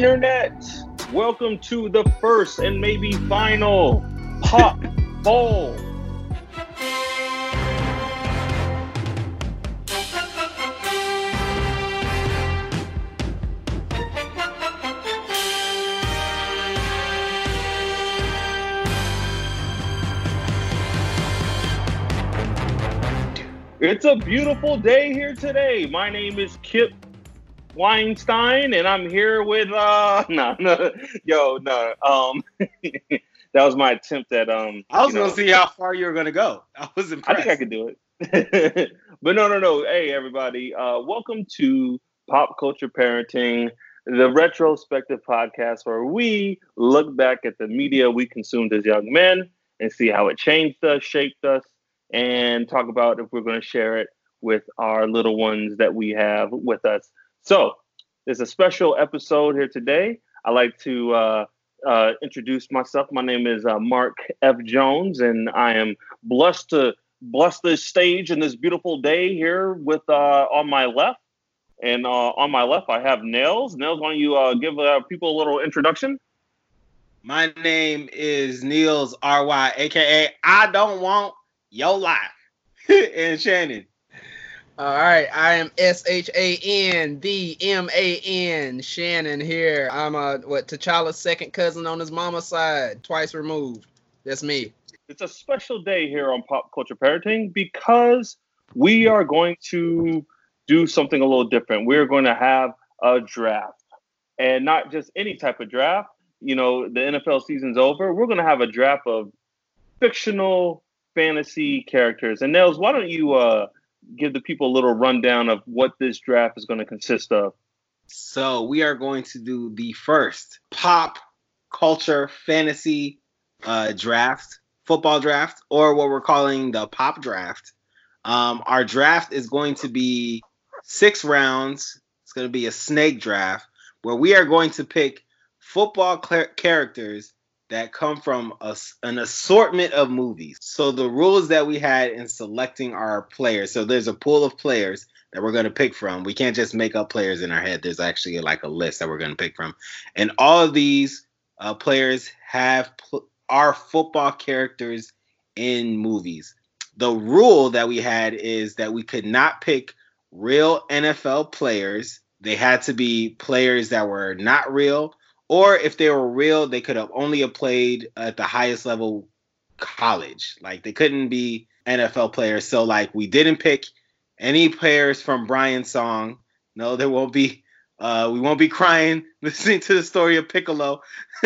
internet. Welcome to the first and maybe final Pop Bowl. It's a beautiful day here today. My name is Kip Weinstein, and I'm here with uh no no yo no um that was my attempt at um. I was gonna know, see how far you were gonna go. I was impressed. I think I could do it, but no no no. Hey everybody, uh, welcome to Pop Culture Parenting, the retrospective podcast where we look back at the media we consumed as young men and see how it changed us, shaped us, and talk about if we're to share it with our little ones that we have with us. So, there's a special episode here today. I like to uh, uh, introduce myself. My name is uh, Mark F. Jones, and I am blessed to bless this stage and this beautiful day here with uh, on my left. And uh, on my left, I have Nails. Nails, why don't you uh, give people a little introduction? My name is Niels R.Y., aka I Don't Want Your Life. and Shannon. All right, I am S H A N D M A N Shannon here. I'm a what T'Challa's second cousin on his mama's side, twice removed. That's me. It's a special day here on Pop Culture Parenting because we are going to do something a little different. We're going to have a draft, and not just any type of draft. You know, the NFL season's over. We're going to have a draft of fictional fantasy characters. And Nels, why don't you uh give the people a little rundown of what this draft is going to consist of? So we are going to do the first pop culture fantasy uh, draft, football draft, or what we're calling the pop draft. Um, our draft is going to be six rounds. It's going to be a snake draft where we are going to pick football cl- characters that come from a, an assortment of movies. So the rules that we had in selecting our players. So there's a pool of players that we're going to pick from. We can't just make up players in our head. There's actually like a list that we're going to pick from, and all of these uh, players have pl- are football characters in movies. The rule that we had is that we could not pick real NFL players. They had to be players that were not real or if they were real, they could have only played at the highest level college. Like they couldn't be NFL players. So like we didn't pick any players from Brian's song. No, there won't be. Uh, we won't be crying listening to the story of Piccolo.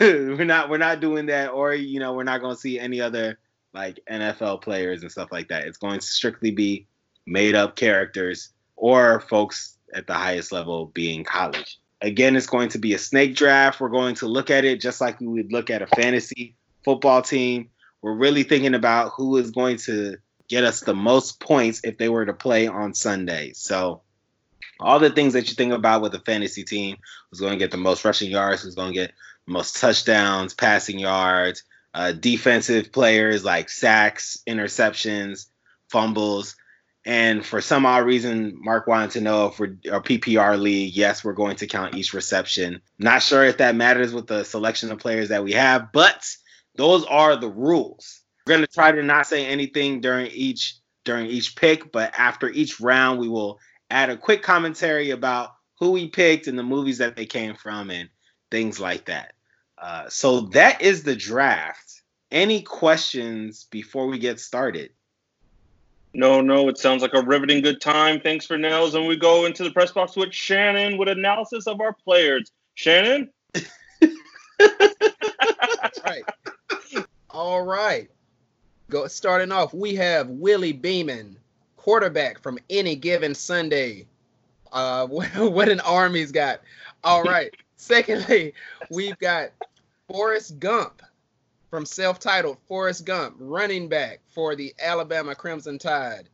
we're not. We're not doing that. Or you know, we're not going to see any other like NFL players and stuff like that. It's going to strictly be made up characters or folks at the highest level being college. Again, it's going to be a snake draft. We're going to look at it just like we would look at a fantasy football team. We're really thinking about who is going to get us the most points if they were to play on Sunday. So, all the things that you think about with a fantasy team who's going to get the most rushing yards, who's going to get most touchdowns, passing yards, uh, defensive players like sacks, interceptions, fumbles. And for some odd reason, Mark wanted to know if we're a PPR league. Yes, we're going to count each reception. Not sure if that matters with the selection of players that we have, but those are the rules. We're going to try to not say anything during each during each pick, but after each round, we will add a quick commentary about who we picked and the movies that they came from and things like that. Uh, so that is the draft. Any questions before we get started? No, no, it sounds like a riveting good time. Thanks for nails. And we go into the press box with Shannon with analysis of our players. Shannon? right. All right. Go starting off, we have Willie Beamen, quarterback from any given Sunday. Uh, what an arm he's got. All right. Secondly, we've got Forrest Gump, from self-titled Forrest Gump, running back for the Alabama Crimson Tide.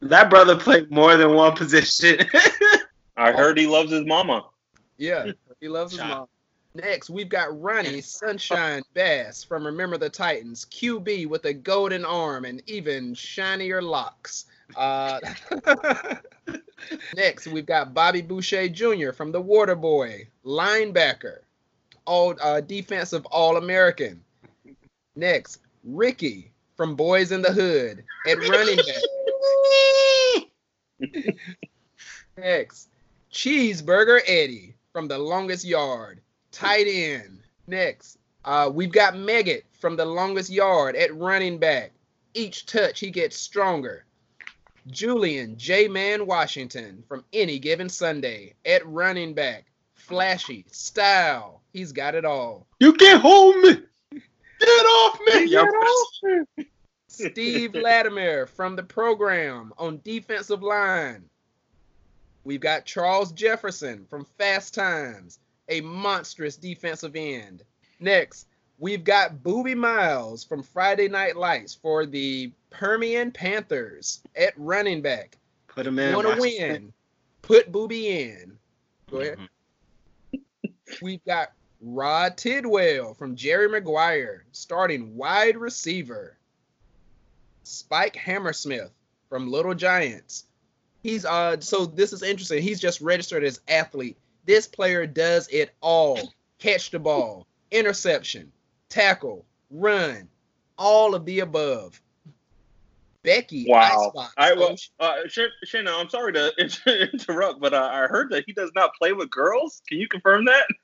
That brother played more than one position. I heard he loves his mama. Yeah, he loves his mama. Next, we've got Ronnie Sunshine Bass from Remember the Titans, QB with a golden arm and even shinier locks. Uh, next, we've got Bobby Boucher Jr. from the Waterboy, linebacker, all uh, defensive All American. Next, Ricky from Boyz n the Hood at running back. Next, Cheeseburger Eddie from The Longest Yard, tight end. Next, uh, we've got Megget from The Longest Yard at running back. Each touch, he gets stronger. Julian J Man Washington from Any Given Sunday at running back. Flashy, style, he's got it all. You can't hold me. Get off me. Get off me. Steve Lattimer from the program on defensive line. We've got Charles Jefferson from Fast Times, a monstrous defensive end. Next, we've got Booby Miles from Friday Night Lights for the Permian Panthers at running back. Put him in. Want to win? Put Booby in. Go ahead. Mhm. We've got Rod Tidwell from Jerry Maguire, starting wide receiver. Spike Hammersmith from Little Giants. He's uh so this is interesting. He's just registered as athlete. This player does it all. Catch the ball, interception, tackle, run, all of the above. Becky Wow. Icebox. I well, uh, Shan- Shannon, I'm sorry to inter- interrupt, but uh, I heard that he does not play with girls. Can you confirm that?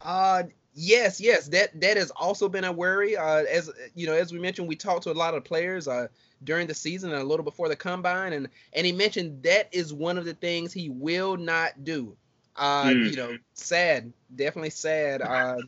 Uh yes, yes. That that has also been a worry. Uh as you know, as we mentioned, we talked to a lot of players uh during the season and a little before the combine and and he mentioned that is one of the things he will not do. Uh Hmm. you know, sad, definitely sad. Uh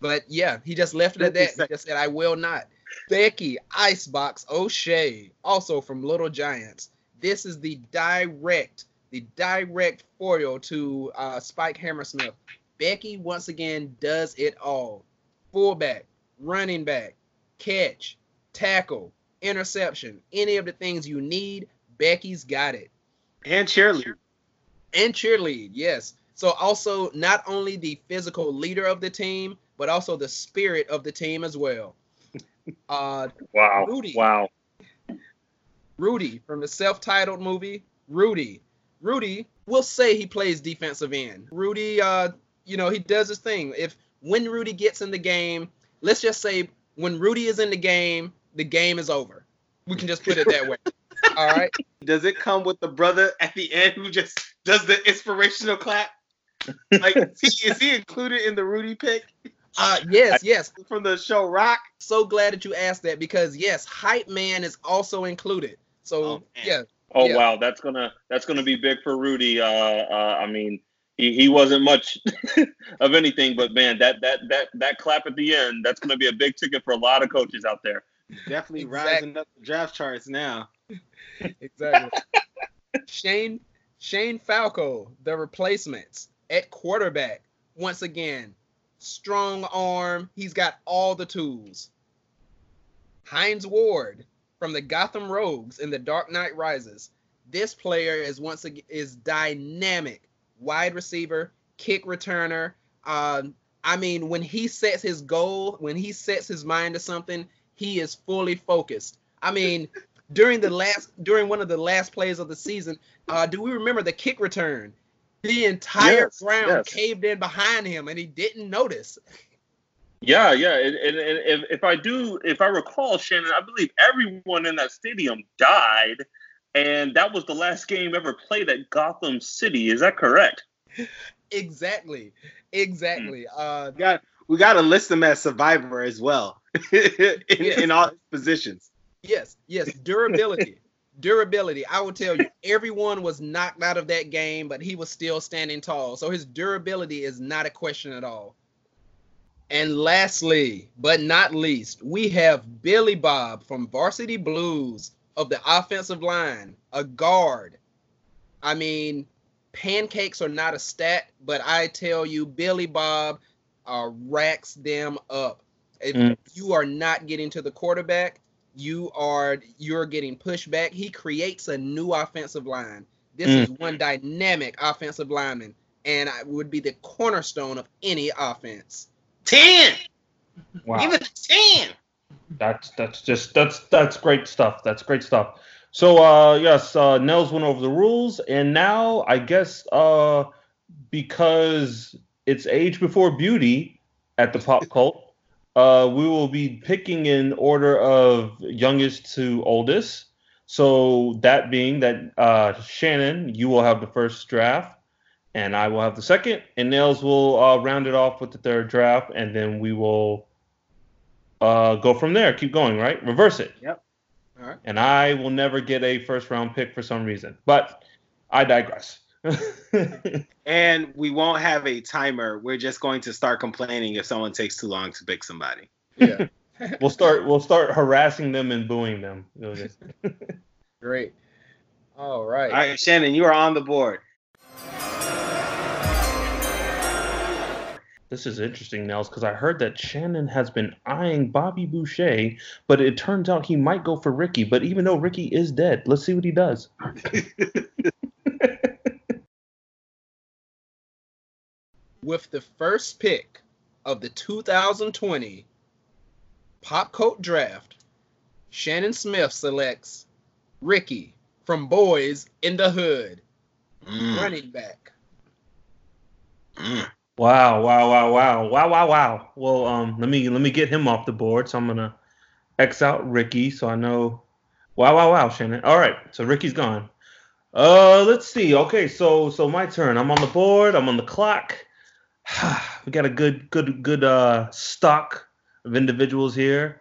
but yeah, he just left it at that. He just said I will not. Becky Icebox O'Shea, also from Little Giants. This is the direct, the direct foil to uh, Spike Hammersmith. Becky once again does it all. Fullback, running back, catch, tackle, interception, any of the things you need, Becky's got it. And cheerlead. And cheerlead, yes. So also not only the physical leader of the team, but also the spirit of the team as well. Uh Wow. Rudy. Wow. Rudy from the self-titled movie Rudy. Rudy we'll say he plays defensive end. Rudy, uh, you know, he does his thing. If when Rudy gets in the game, let's just say when Rudy is in the game, the game is over. We can just put it that way. All right. Does it come with the brother at the end who just does the inspirational clap? Like, is he, is he included in the Rudy pick Uh, yes, yes. from the show Rock? So glad that you asked that because yes, hype man is also included. So Oh, yeah, Oh Yeah. wow, that's gonna that's gonna be big for Rudy. Uh, uh I mean, he, he wasn't much of anything, but man, that that that that clap at the end, that's gonna be a big ticket for a lot of coaches out there. Definitely Exact- rising up the draft charts now. exactly. Shane Shane Falco, the replacements at quarterback. Once again, strong arm. He's got all the tools. Hines Ward from the Gotham Rogues in The Dark Knight Rises. This player is once again is dynamic. Wide receiver, kick returner. Um, I mean, when he sets his goal, when he sets his mind to something, he is fully focused. I mean, during the last during one of the last plays of the season, uh, do we remember the kick return? The entire Yes, ground yes. caved in behind him, and he didn't notice. Yeah, yeah, and, and, and if, if I do, if I recall, Shannon, I believe everyone in that stadium died, and that was the last game ever played at Gotham City. Is that correct? Exactly, exactly. Hmm. Uh, We got we got to list him as survivor as well in, in all positions. yes, yes, durability, durability. I will tell you, everyone was knocked out of that game, but he was still standing tall. So his durability is not a question at all. And lastly, but not least, we have Billy Bob from Varsity Blues of the offensive line, a guard. I mean, pancakes are not a stat, but I tell you, Billy Bob uh, racks them up. If Mm. you are not getting to the quarterback, you are you're getting pushed back. He creates a new offensive line. This Mm. is one dynamic offensive lineman, and I would be the cornerstone of any offense. Ten, Wow. give it a ten. That's that's just that's that's great stuff. That's great stuff. So uh, yes, uh, Nels went over the rules, and now I guess uh, because it's age before beauty at the pop cult, uh, we will be picking in order of youngest to oldest. So that being that uh, Shannon, you will have the first draft, and I will have the second, and Nails will uh, round it off with the third draft, and then we will uh, go from there. Keep going, right? Reverse it. Yep. All right. And I will never get a first round pick for some reason. But I digress. And we won't have a timer. We're just going to start complaining if someone takes too long to pick somebody. Yeah. we'll start we'll start harassing them and booing them. Great. All right. All right, Shannon, you are on the board. This is interesting, Nels, because I heard that Shannon has been eyeing Bobby Boucher, but it turns out he might go for Ricky. But even though Ricky is dead, let's see what he does. With the first pick of the 2020 Pop Cult Draft, Shannon Smith selects Ricky from Boyz n the Hood, Mm, running back. mm. Wow, wow, wow, wow, wow, wow, wow. Well, um, let me let me get him off the board. So I'm gonna X out Ricky, so I know. Wow, wow, wow, Shannon. All right, so Ricky's gone. Uh, let's see. Okay, so so my turn. I'm on the board. I'm on the clock. we got a good, good, good uh stock of individuals here.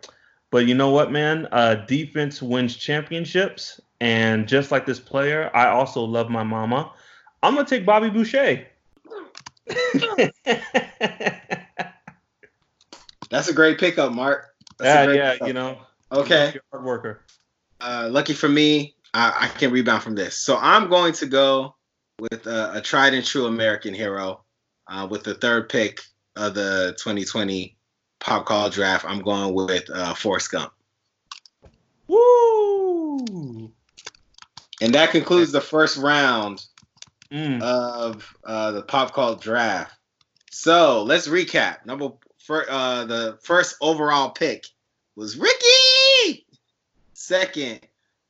But you know what, man? Uh, defense wins championships, and just like this player, I also love my mama. I'm gonna take Bobby Boucher. That's a great pickup, Mark. That's a yeah, great yeah, pickup. you know. Okay. You're a hard worker. Uh, lucky for me, I, I can rebound from this. So I'm going to go with a, a tried and true American hero uh, with the third pick of the 2020 Pop Cult Draft. I'm going with uh, Forrest Gump. Woo! And that concludes the first round Mm. of uh, the Pop Cult Draft. So let's recap. Number for uh, the first overall pick was Ricky. Second,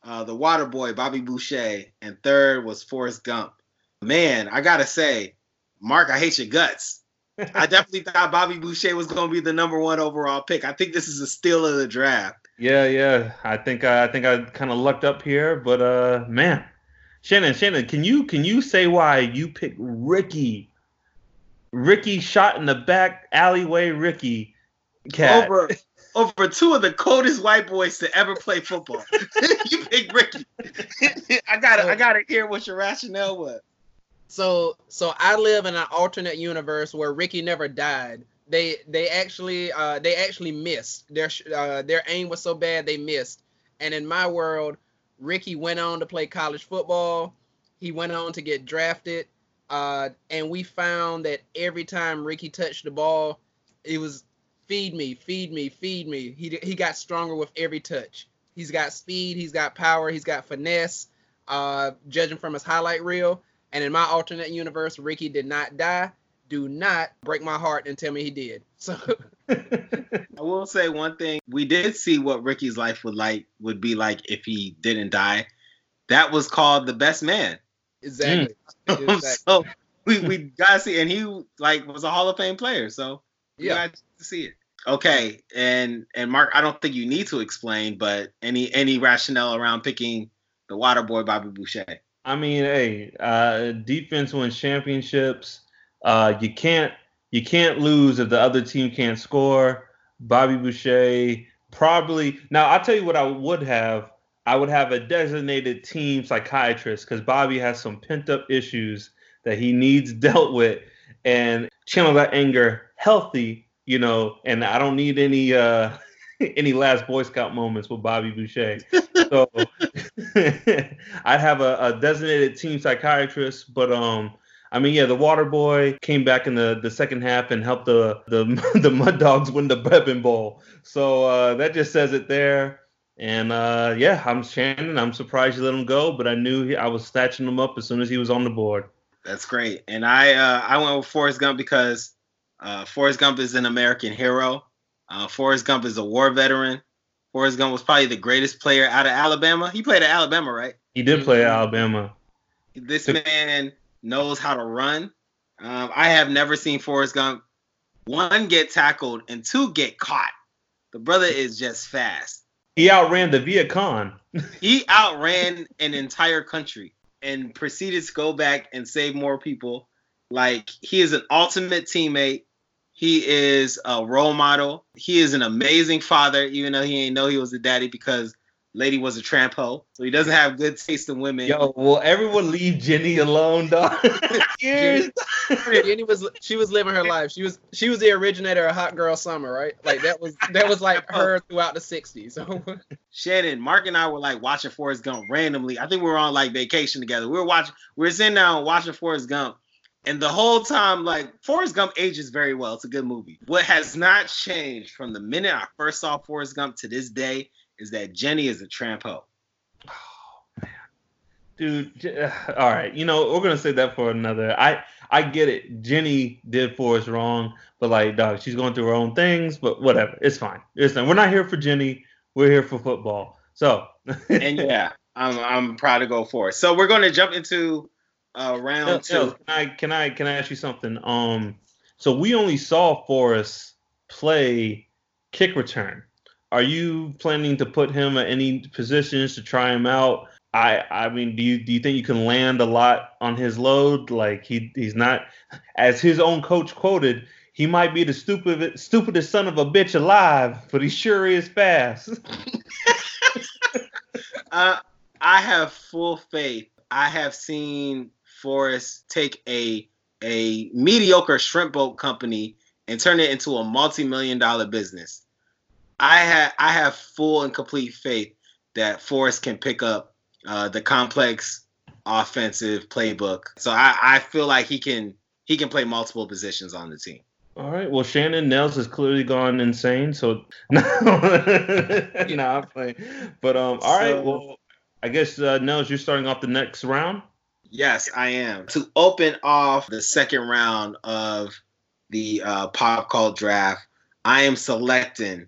uh, the Water Boy Bobby Boucher, and third was Forrest Gump. Man, I gotta say, Mark, I hate your guts. I definitely thought Bobby Boucher was going to be the number one overall pick. I think this is a steal of the draft. yeah, yeah. I think I, I think I kind of lucked up here, but uh, man, Shannon, Shannon, can you can you say why you picked Ricky? Ricky shot in the back alleyway. Ricky, cat. Over over two of the coldest white boys to ever play football. you picked Ricky. I gotta I gotta hear what your rationale was. So so I live in an alternate universe where Ricky never died. They they actually uh they actually missed. Their uh, their aim was so bad they missed. And in my world, Ricky went on to play college football. He went on to get drafted. Uh, and we found that every time Ricky touched the ball, it was feed me, feed me, feed me. He he got stronger with every touch. He's got speed, he's got power, he's got finesse. Uh, judging from his highlight reel, and in my alternate universe, Ricky did not die. Do not break my heart and tell me he did. So I will say one thing. We did see what Ricky's life would like would be like if he didn't die. That was called the best man. exactly. exactly. so we, we gotta see and he like was a Hall of Fame player, so we Yeah. got to see it. Okay, and and Mark, I don't think you need to explain, but any any rationale around picking the water boy Bobby Boucher. I mean, hey, uh, defense wins championships. Uh, you can't you can't lose if the other team can't score. Bobby Boucher probably. Now I'll tell you what I would have. I would have a designated team psychiatrist because Bobby has some pent up issues that he needs dealt with, and channel that anger healthy. You know, and I don't need any uh, any last Boy Scout moments with Bobby Boucher. So I'd have a, a designated team psychiatrist, but um, I mean, yeah, the Water Boy came back in the, the second half and helped the the the Mud Dogs win the Bourbon Bowl. So uh, that just says it there. And uh, yeah, I'm Shannon. I'm surprised you let him go, but I knew he, I was snatching him up as soon as he was on the board. That's great. And I uh, I went with Forrest Gump because uh, Forrest Gump is an American hero. Uh, Forrest Gump is a war veteran. Forrest Gump was probably the greatest player out of Alabama. He played at Alabama, right? He did play at Alabama. This man knows how to run. Um, I have never seen Forrest Gump one get tackled and two get caught. The brother is just fast. He outran the Viet Cong. He outran an entire country and proceeded to go back and save more people. Like he is an ultimate teammate. He is a role model. He is an amazing father, even though he ain't know he was a daddy because lady was a tramp hoe. So he doesn't have good taste in women. Yo, will everyone leave Jenny alone, dog? Jenny, Jenny was she was living her life. She was she was the originator of Hot Girl Summer, right? Like that was that was like oh. her throughout the '60s. So Shannon, Mark and I were like watching Forrest Gump randomly. I think we were on like vacation together. We were watching, we were sitting down watching Forrest Gump. And the whole time, like Forrest Gump ages very well. It's a good movie. What has not changed from the minute I first saw Forrest Gump to this day is that Jenny is a tramp hoe. Oh man. Dude, all right. You know, we're gonna say that for another. I I get it. Jenny did Forrest wrong, but like, dog, she's going through her own things. But whatever, it's fine. It's fine. We're not here for Jenny. We're here for football. So, And yeah, I'm I'm proud to go for it. So we're gonna jump into uh, round Nels, two. Can I can I can I ask you something? Um, so we only saw Forrest play kick return. Are you planning to put him at any positions to try him out? I I mean, do you do you think you can land a lot on his load? Like he he's not, as his own coach quoted, he might be the stupid stupidest son of a bitch alive, but he sure is fast. Uh, I have full faith. I have seen Forrest take a a mediocre shrimp boat company and turn it into a multi-million dollar business. I have I have full and complete faith that Forrest can pick up uh, the complex offensive playbook. So I, I feel like he can he can play multiple positions on the team. All right. Well, Shannon Nels has clearly gone insane. So no, no, I'm playing. But um, all right. So- Well, I guess uh, Nels, you're starting off the next round. Yes, I am. To open off the second round of the uh, pop cult draft, I am selecting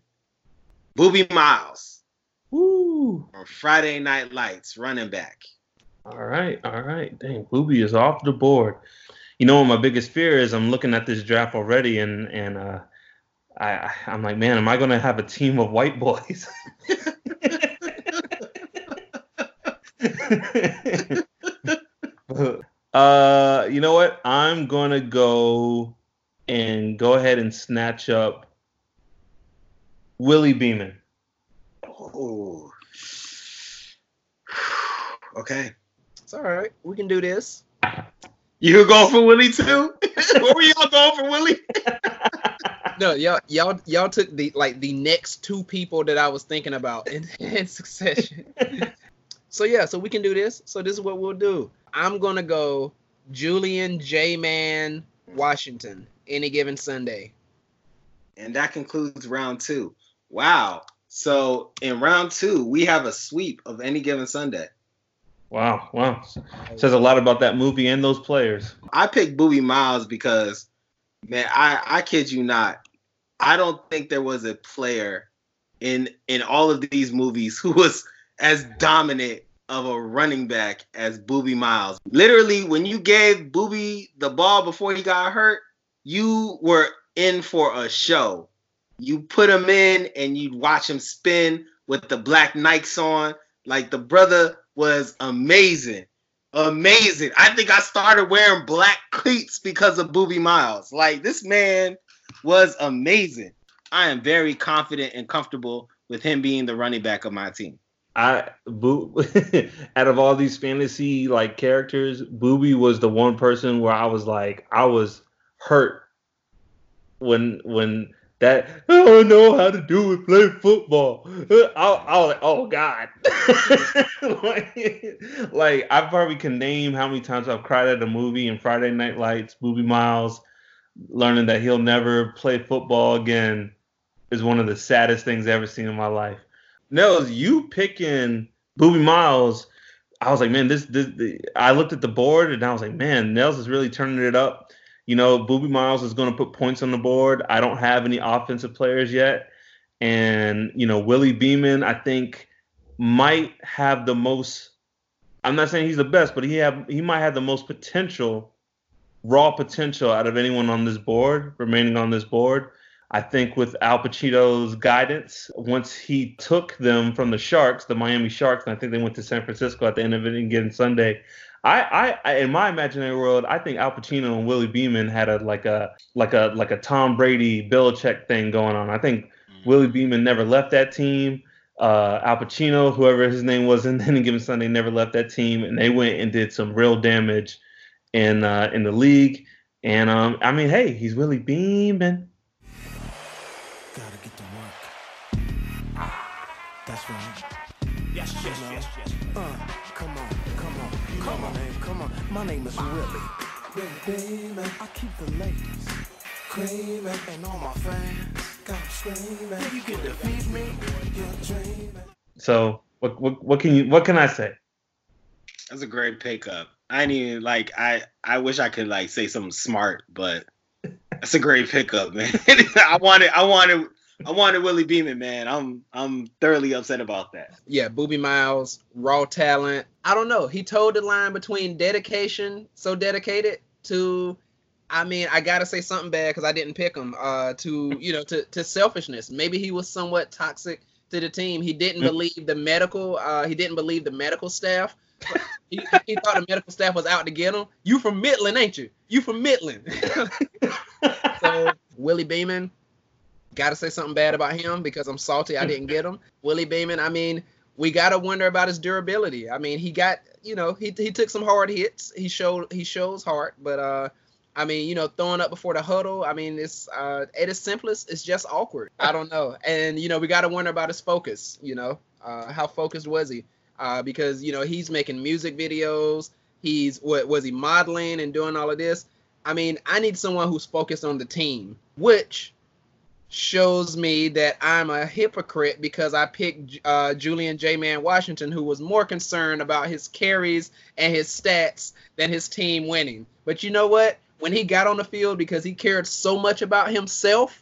Booby Miles Woo! from Friday Night Lights, running back. All right. All right. Dang, Booby is off the board. You know what my biggest fear is? I'm looking at this draft already, and and uh, I I- I'm like, man, am I gonna have a team of white boys? uh, you know what? I'm gonna go and go ahead and snatch up Willie Beamen. Oh. Okay. it's all right. We can do this. You go for Willie too? Where were y'all going for Willie? No, y'all y'all y'all took the like the next two people that I was thinking about in, in succession. so yeah, so we can do this. So this is what we'll do. I'm gonna go Julian J Man Washington any given Sunday. And that concludes round two. Wow. So in round two, we have a sweep of any given Sunday. Wow, wow. Says a lot about that movie and those players. I picked Booby Miles because, man, I I kid you not, I don't think there was a player in in all of these movies who was as dominant of a running back as Booby Miles. Literally, when you gave Booby the ball before he got hurt, you were in for a show. You put him in and you'd watch him spin with the black Nikes on. Like the brother was amazing. Amazing. I think I started wearing black cleats because of Booby Miles. Like this man was amazing. I am very confident and comfortable with him being the running back of my team. I Boo out of all these fantasy like characters, Booby was the one person where I was like, I was hurt when when that I don't know how to do it, play football. I, I was like, oh god, like, like I probably can name how many times I've cried at a movie in Friday Night Lights, Booby Miles, learning that he'll never play football again is one of the saddest things I've ever seen in my life. Nels, you picking Booby Miles. I was like, man, this, this, the, I looked at the board and I was like, man, Nels is really turning it up. You know, Booby Miles is going to put points on the board. I don't have any offensive players yet. and you know Willie Beamen, I think might have the most. I'm not saying he's the best, but he have he might have the most potential, raw potential out of anyone on this board, remaining on this board. I think with Al Pacino's guidance, once he took them from the Sharks, the Miami Sharks, and I think they went to San Francisco at the end of it and given Sunday. I, I, in my imaginary world, I think Al Pacino and Willie Beamen had a like a like a like a Tom Brady Belichick thing going on. I think mm-hmm. Willie Beamen never left that team. Uh, Al Pacino, whoever his name was, in any given Sunday, never left that team, and they went and did some real damage in uh, in the league. And um, I mean, hey, he's Willie Beamen. That's right. Yes, yes, yes, yes. Uh, come on, come on, come on, name, come on. My name is Willie. Willie I keep the ladies creaming, and all my fans got screaming. You can defeat me, you're dreaming. So, what, what, what can you, what can I say? That's a great pickup. I need like I I wish I could like say something smart, but that's a great pickup, man. I wanted I wanted I wanted Willie Beamen, man. I'm I'm thoroughly upset about that. Yeah, Booby Miles, raw talent. I don't know. He told the line between dedication, so dedicated to I mean, I gotta say something bad because I didn't pick him. Uh, to you know, to to selfishness. Maybe he was somewhat toxic to the team. He didn't mm. believe the medical. Uh, he didn't believe the medical staff. he, he thought the medical staff was out to get him. You from Midland, ain't you? You from Midland. so Willie Beamen, Got to say something bad about him because I'm salty I didn't get him. Willie Beamen, I mean, we got to wonder about his durability. I mean, he got, you know, he, he took some hard hits. He showed he shows heart, but uh I mean, you know, throwing up before the huddle. I mean, it's uh, at its simplest, it's just awkward. I don't know, and you know, we got to wonder about his focus. You know, uh, how focused was he? Uh, because you know, he's making music videos. He's what was he modeling and doing all of this? I mean, I need someone who's focused on the team, which shows me that I'm a hypocrite because I picked uh, Julian J. Man Washington, who was more concerned about his carries and his stats than his team winning. But you know what? When he got on the field, because he cared so much about himself,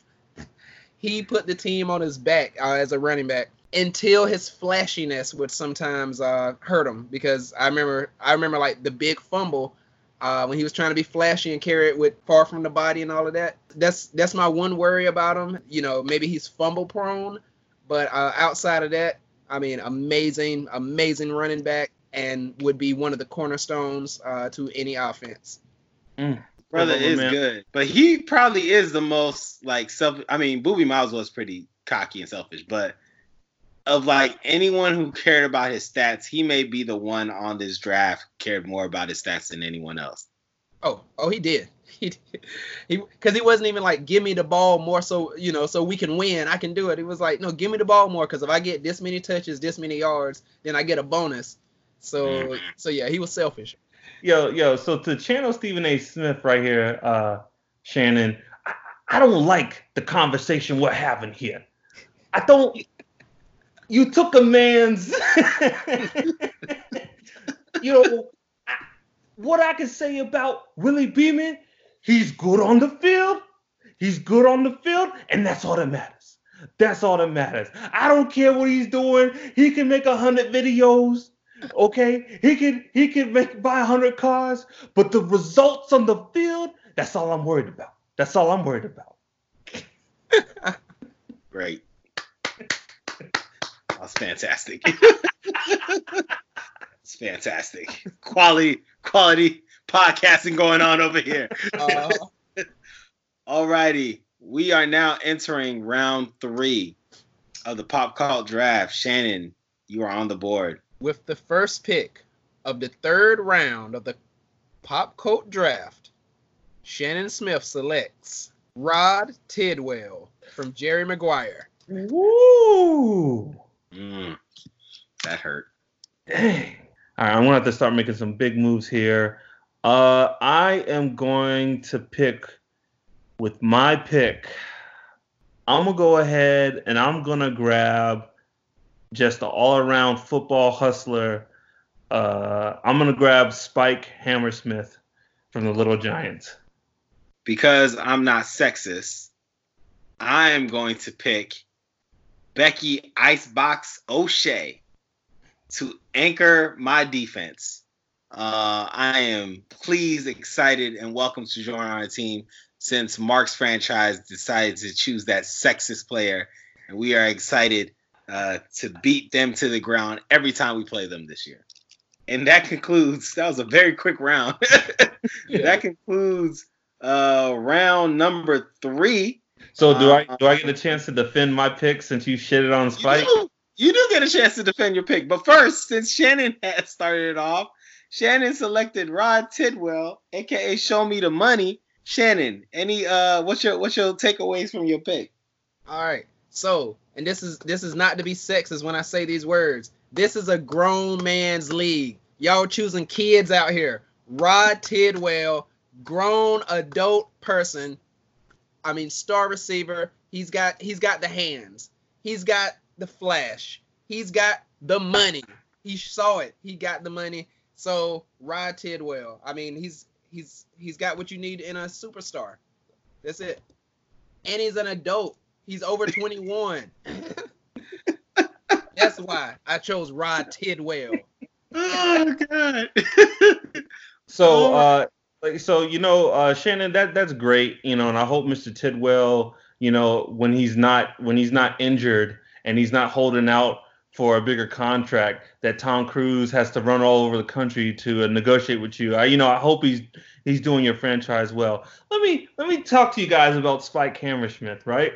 he put the team on his back uh, as a running back until his flashiness would sometimes uh, hurt him. Because I remember, I remember like the big fumble uh, when he was trying to be flashy and carry it with far from the body and all of that. That's that's my one worry about him. You know, maybe he's fumble prone, but uh, outside of that, I mean, amazing, amazing running back, and would be one of the cornerstones uh, to any offense. Mm. Brother is man. good, but he probably is the most like self. I mean, Booby Miles was pretty cocky and selfish, but of like anyone who cared about his stats, he may be the one on this draft cared more about his stats than anyone else. Oh, oh, he did. He, he, because he wasn't even like, give me the ball more, so you know, so we can win. I can do it. He was like, no, give me the ball more, because if I get this many touches, this many yards, then I get a bonus. So, mm-hmm. so yeah, he was selfish. Yo, yo. So to channel Stephen A. Smith right here, uh, Shannon, I, I don't like the conversation we're having here. I don't you took a man's you know what I can say about Willie Beamen, he's good on the field. He's good on the field, and that's all that matters. That's all that matters. I don't care what he's doing. He can make a hundred videos. Okay, he can he can make buy a hundred cars, but the results on the field, that's all I'm worried about. That's all I'm worried about. Great. That's fantastic. it's fantastic. Quality, quality podcasting going on over here. Uh, All righty. We are now entering round three of the pop cult draft. Shannon, you are on the board. With the first pick of the third round of the pop cult draft, Shannon Smith selects Rod Tidwell from Jerry Maguire. Woo! Mm, that hurt. Dang. All right, I'm gonna have to start making some big moves here. Uh, I am going to pick with my pick. I'm gonna go ahead and I'm gonna grab just an all-around football hustler. Uh, I'm gonna grab Spike Hammersmith from the Little Giants. Because I'm not sexist, I am going to pick Becky Icebox O'Shea to anchor my defense. Uh, I am pleased, excited, and welcome to join our team since Mark's franchise decided to choose that sexist player. And we are excited uh, to beat them to the ground every time we play them this year. And that concludes, that was a very quick round. yeah. That concludes uh, round number three. So do I do I get a chance to defend my pick since you shitted on Spike? You do, you do get a chance to defend your pick, but first, since Shannon had started it off, Shannon selected Rod Tidwell, aka Show Me the Money. Shannon, any uh, what's your what's your takeaways from your pick? All right, so and this is this is not to be sexist when I say these words. This is a grown man's league. Y'all choosing kids out here. Rod Tidwell, grown adult person. I mean, star receiver. He's got he's got the hands. He's got the flash. He's got the money. He saw it. He got the money. So Rod Tidwell. I mean, he's he's he's got what you need in a superstar. That's it. And he's an adult. He's over 21. That's why I chose Rod Tidwell. Oh god. so uh like so you know uh Shannon that that's great, you know, and I hope Mr. Tidwell, you know, when he's not when he's not injured and he's not holding out for a bigger contract that Tom Cruise has to run all over the country to uh, negotiate with you. I, you know, I hope he's he's doing your franchise well. Let me let me talk to you guys about Spike Hammersmith, right?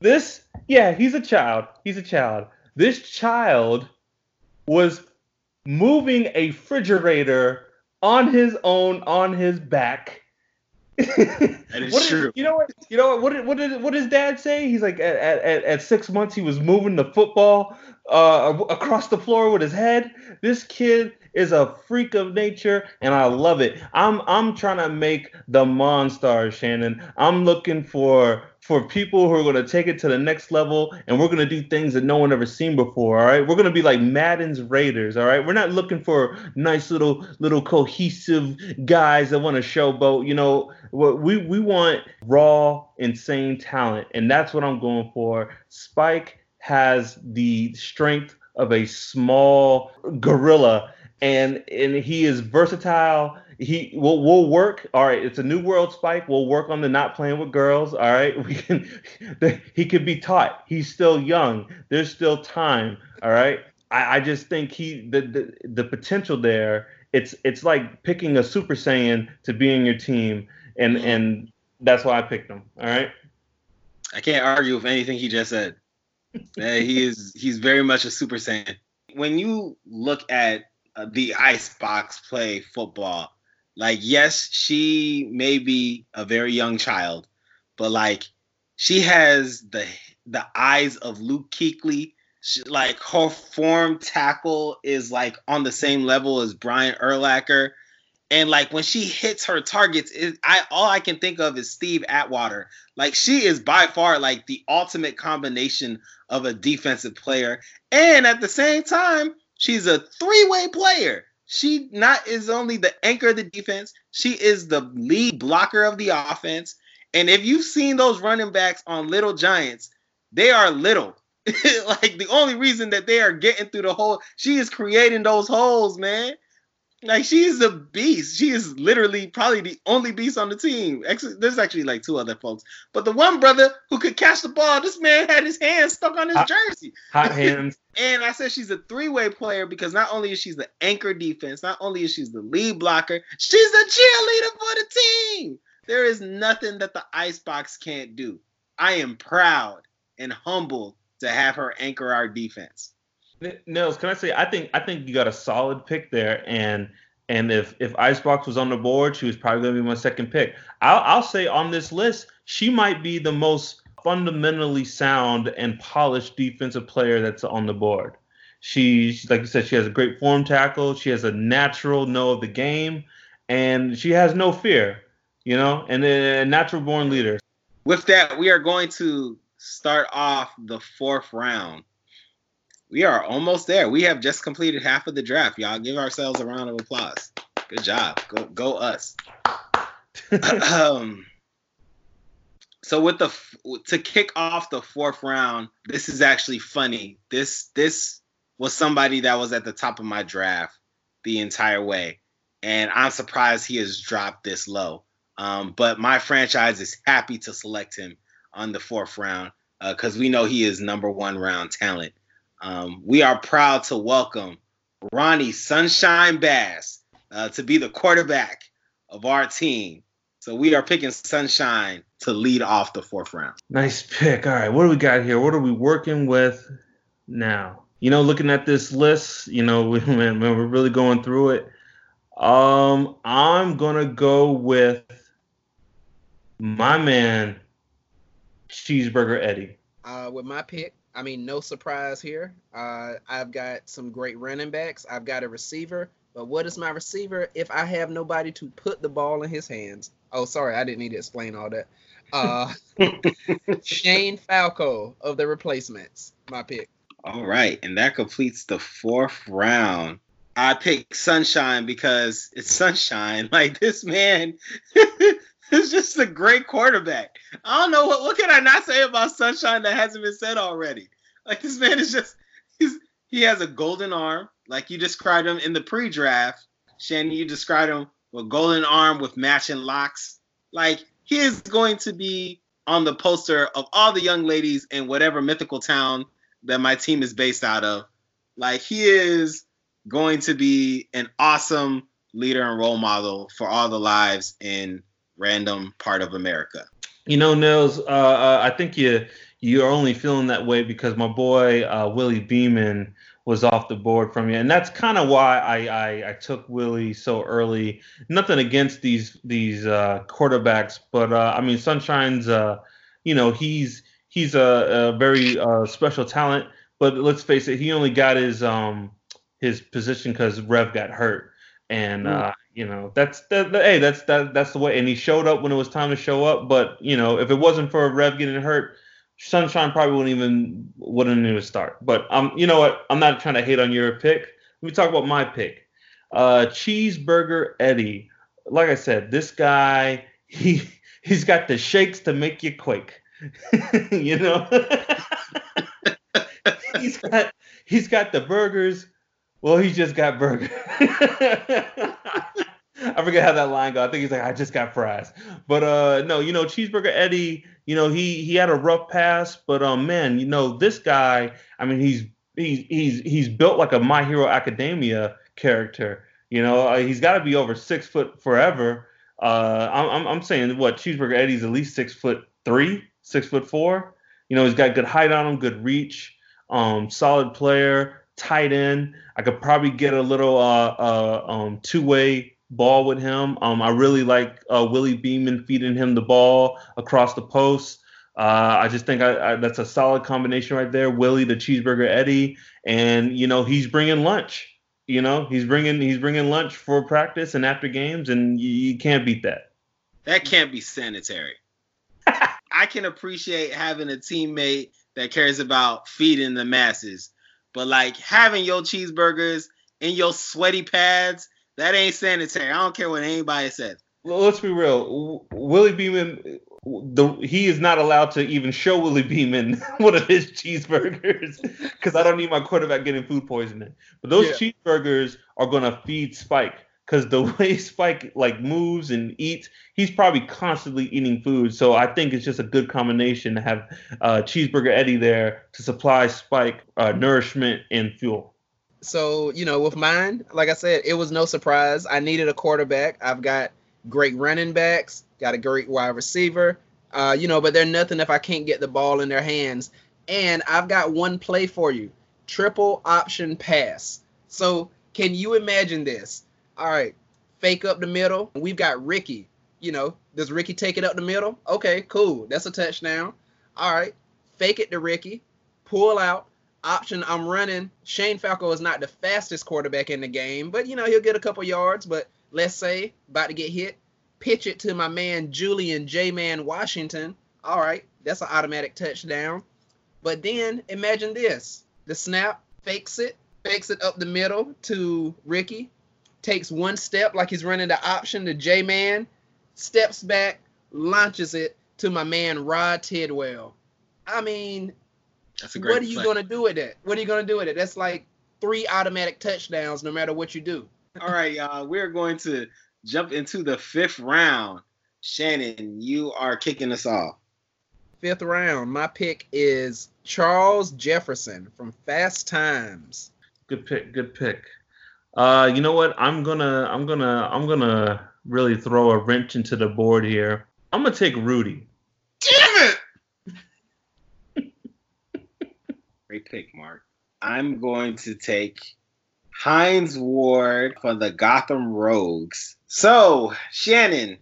This, yeah, he's a child. He's a child. This child was moving a refrigerator on his own on his back. that is what true. You know what? You know what? What did, what did what does Dad say? He's like at, at, at six months he was moving the football uh, across the floor with his head. This kid is a freak of nature, and I love it. I'm I'm trying to make the Monstars, Shannon. I'm looking for for people who are going to take it to the next level, and we're going to do things that no one ever seen before. All right, we're going to be like Madden's Raiders. All right, we're not looking for nice little little cohesive guys that want to showboat. You know, we we want raw, insane talent, and that's what I'm going for. Spike has the strength of a small gorilla and and he is versatile. He will will work. All right, it's a new world spike. We'll work on the not playing with girls. All right, we can. he could be taught. He's still young. There's still time. All right. I, I just think he the, the the potential there. It's it's like picking a Super Saiyan to be in your team, and mm-hmm. and that's why I picked him. All right. I can't argue with anything he just said. he is he's very much a Super Saiyan. When you look at uh, Uh, the icebox play football. Like, yes, she may be a very young child, but like, she has the the eyes of Luke Kuechly. She, like her form tackle is like on the same level as Brian Urlacher. And like when she hits her targets, it, I all I can think of is Steve Atwater. Like she is by far like the ultimate combination of a defensive player, and at the same time, She's a three-way player. She not is only the anchor of the defense, she is the lead blocker of the offense. And if you've seen those running backs on Little Giants, they are little. like the only reason that they are getting through the hole, she is creating those holes, man. Like she is a beast. She is literally probably the only beast on the team. There's actually like two other folks, but the one brother who could catch the ball, this man had his hands stuck on his hot, jersey. Hot hands. and I said she's a three-way player because not only is she the anchor defense, not only is she the lead blocker, she's the cheerleader for the team. There is nothing that the icebox can't do. I am proud and humbled to have her anchor our defense. Nils, can I say I think I think you got a solid pick there, and and if if Icebox was on the board, she was probably going to be my second pick. I'll I'll say on this list, she might be the most fundamentally sound and polished defensive player that's on the board. She, like you said, she has a great form tackle. She has a natural know of the game, and she has no fear, you know, and a natural born leader. With that, we are going to start off the fourth round we are almost there. We have just completed half of the draft. Y'all give ourselves a round of applause. Good job. Go go us. um, So with the to kick off the fourth round, this is actually funny. This this was somebody that was at the top of my draft the entire way, and I'm surprised he has dropped this low. Um, but my franchise is happy to select him on the fourth round because uh, we know he is number one round talent. Um, we are proud to welcome Ronnie Sunshine Bass uh, to be the quarterback of our team. So we are picking Sunshine to lead off the fourth round. Nice pick. All right, what do we got here? What are we working with now? You know, looking at this list, you know, when, when we're really going through it, um, I'm gonna go with my man, Cheeseburger Eddie. Uh, with my pick, I mean, no surprise here. Uh, I've got some great running backs. I've got a receiver. But what is my receiver if I have nobody to put the ball in his hands? Oh, sorry, I didn't need to explain all that. Uh, Shane Falco of the replacements, my pick. All right, and that completes the fourth round. I picked Sunshine because it's Sunshine. Like this man is just a great quarterback. I don't know what what can I not say about Sunshine that hasn't been said already. Like this man is just he's he has a golden arm, like you described him in the pre-draft. Shannon, you described him with golden arm with matching locks. Like he is going to be on the poster of all the young ladies in whatever mythical town that my team is based out of. Like he is going to be an awesome leader and role model for all the lives in random part of America. You know, Nels, uh, uh, I think you you're only feeling that way because my boy uh, Willie Beamen was off the board from you, and that's kind of why I, I, I took Willie so early. Nothing against these these uh, quarterbacks, but uh, I mean Sunshine's uh, you know he's he's a, a very uh, special talent, but let's face it, he only got his um his position because Rev got hurt, and mm. You know that's that. Hey, that's that that's the way. And he showed up when it was time to show up. But you know, if it wasn't for Rev getting hurt, Sunshine probably wouldn't even wouldn't even start. But um, you know what? I'm not trying to hate on your pick. Let me talk about my pick. Uh, Cheeseburger Eddie. Like I said, this guy he he's got the shakes to make you quake. you know, he's got he's got the burgers. Well, he just got burgers. I forget how that line go. I think he's like, I just got fries. But uh no, you know, Cheeseburger Eddie, you know, he he had a rough pass, but um man, you know, this guy, I mean, he's he's he's he's built like a My Hero Academia character. You know, uh, he's got to be over six foot forever. Uh, I'm I'm saying what Cheeseburger Eddie's at least six foot three, six foot four. You know, he's got good height on him, good reach, um, solid player, tight end. I could probably get a little uh, uh um two way ball with him. Um, I really like uh, Willie Beamen feeding him the ball across the post. Uh, I just think I, I, that's a solid combination right there. Willie, the cheeseburger Eddie, and you know he's bringing lunch. You know he's bringing he's bringing lunch for practice and after games, and you, you can't beat that. That can't be sanitary. I can appreciate having a teammate that cares about feeding the masses, but like having your cheeseburgers in your sweaty pads that ain't sanitary. I don't care what anybody says. Well, let's be real. Willie Beamen, the he is not allowed to even show Willie Beamen one of his cheeseburgers because I don't need my quarterback getting food poisoning. But those yeah. cheeseburgers are gonna feed Spike because the way Spike like moves and eats, he's probably constantly eating food. So I think it's just a good combination to have uh, cheeseburger Eddie there to supply Spike uh, nourishment and fuel so you know, with mine, like I said, it was no surprise. I needed a quarterback. I've got great running backs, got a great wide receiver. Uh, you know, but they're nothing if I can't get the ball in their hands. And I've got one play for you: triple option pass. So can you imagine this? All right, fake up the middle. We've got Ricky. You know, does Ricky take it up the middle? Okay, cool. That's a touchdown. All right, fake it to Ricky, pull out, option I'm running, Shane Falco is not the fastest quarterback in the game, but you know, he'll get a couple yards. But let's say about to get hit, pitch it to my man Julian J Man Washington. All right, that's an automatic touchdown. But then imagine this the snap fakes it, fakes it up the middle to Ricky, takes one step like he's running the option to J Man, steps back, launches it, to my man Rod Tidwell. I mean, That's a great what are you play. gonna do with that? What are you gonna do with it? That's like three automatic touchdowns, no matter what you do. All right, y'all. We're going to jump into the fifth round. Shannon, you are kicking us off. Fifth round, my pick is Charles Jefferson from Fast Times. Good pick. Good pick. Uh, you know what? I'm gonna, I'm gonna, I'm gonna really throw a wrench into the board here. I'm gonna take Rudy. Damn it! Pick, Mark. I'm going to take Hines Ward for the Gotham Rogues. So, Shannon,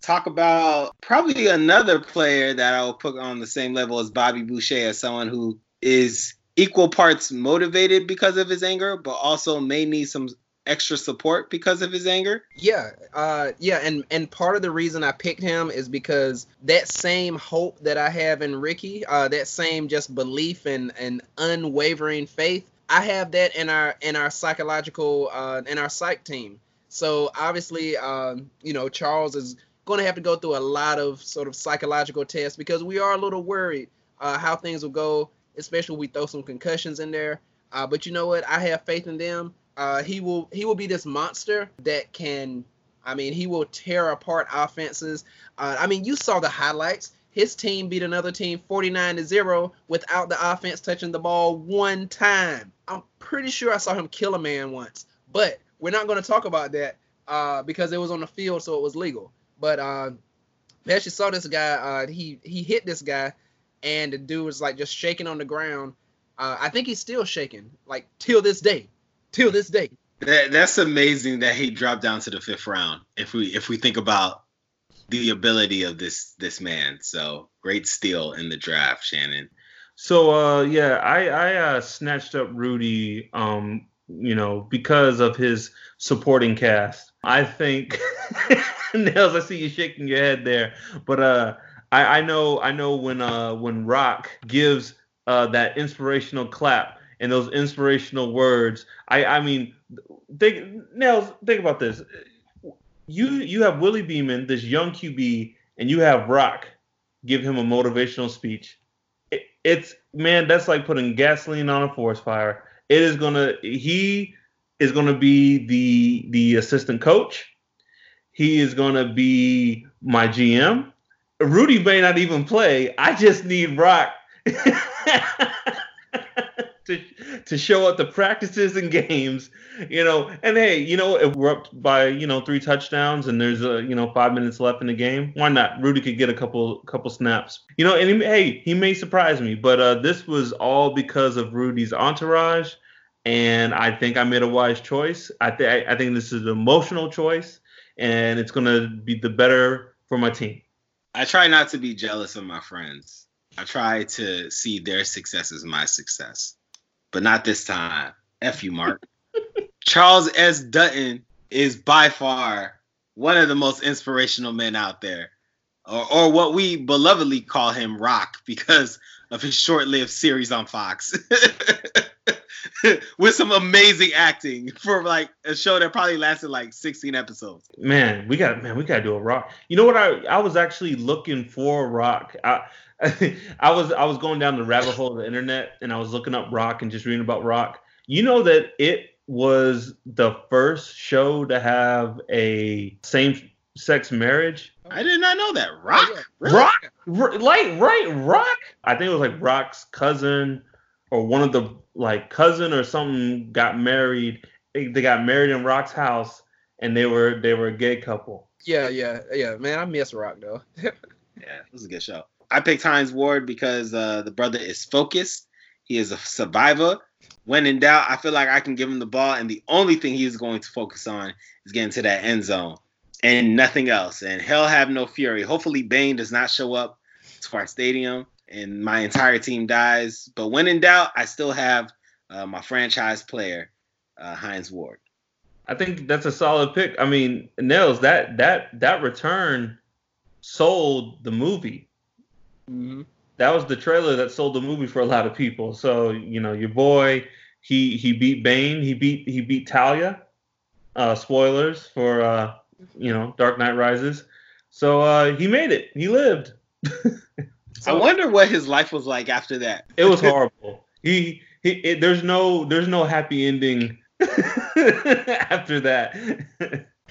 talk about probably another player that I'll put on the same level as Bobby Boucher as someone who is equal parts motivated because of his anger, but also may need some extra support because of his anger. Yeah, uh, yeah, and and part of the reason I picked him is because that same hope that I have in Ricky, uh, that same just belief and and unwavering faith, I have that in our in our psychological uh, in our psych team. So obviously, um, you know, Charles is going to have to go through a lot of sort of psychological tests because we are a little worried uh, how things will go, especially we throw some concussions in there. Uh, but you know what? I have faith in them. Uh, he will he will be this monster that can I mean he will tear apart offenses. Uh, I mean you saw the highlights. His team beat another team 49 to 0 without the offense touching the ball one time. I'm pretty sure I saw him kill a man once. But we're not going to talk about that uh, because it was on the field so it was legal. But uh we actually saw this guy uh he he hit this guy and the dude was like just shaking on the ground. Uh, I think he's still shaking like till this day till this day. That, that's amazing that he dropped down to the fifth round. If we if we think about the ability of this this man, so great steal in the draft, Shannon. So uh yeah, I I uh, snatched up Rudy um you know because of his supporting cast. I think Nels, I see you shaking your head there, but uh I I know I know when uh when Roc gives uh that inspirational clap and those inspirational words. I I mean think Nels, think about this. You you have Willie Beamen, this young QB, and you have Roc give him a motivational speech it's man, that's like putting gasoline on a forest fire. It is gonna he is gonna be the the assistant coach. He is gonna be my GM. Rudy may not even play. I just need Roc to to show up to practices and games, you know. And hey, you know, if we're up by you know three touchdowns and there's a you know five minutes left in the game, why not? Rudy could get a couple couple snaps, you know. And he, hey, he may surprise me, but uh, this was all because of Rudy's entourage, and I think I made a wise choice. I think I think this is an emotional choice, and it's gonna be the better for my team. I try not to be jealous of my friends. I try to see their success as my success, but not this time. F you, Mark. Charles S. Dutton is by far one of the most inspirational men out there, or, or what we belovedly call him Roc because of his short lived series on Fox. With some amazing acting for like a show that probably lasted like 16 episodes. Man, we got man, we gotta do a roc. You know what? I I was actually looking for roc. I I was I was going down the rabbit hole of the internet and I was looking up roc and just reading about roc. You know that it was the first show to have a same sex marriage. I did not know that. Roc? Oh, yeah. Really? Rock, R- like right, rock. I think it was like Roc's cousin or one of the like cousin or something got married. They, they got married in Roc's house and they were they were a gay couple. Yeah, yeah, yeah. Man, I miss Roc though. Yeah, it was a good show. I picked Hines Ward because uh, the brother is focused. He is a survivor. When in doubt, I feel like I can give him the ball, and the only thing he's going to focus on is getting to that end zone and nothing else. And hell have no fury. Hopefully, Bane does not show up to our stadium and my entire team dies. But when in doubt, I still have uh, my franchise player, uh, Hines Ward. I think that's a solid pick. I mean, Nels, that that that return sold the movie. Hmm That was the trailer that sold the movie for a lot of people. So you know, your boy, he he beat Bane, he beat he beat Talia. Uh, spoilers for uh, you know Dark Knight Rises. So uh, he made it. He lived. I wonder what his life was like after that. It was horrible. he, he it, there's no there's no happy ending after that.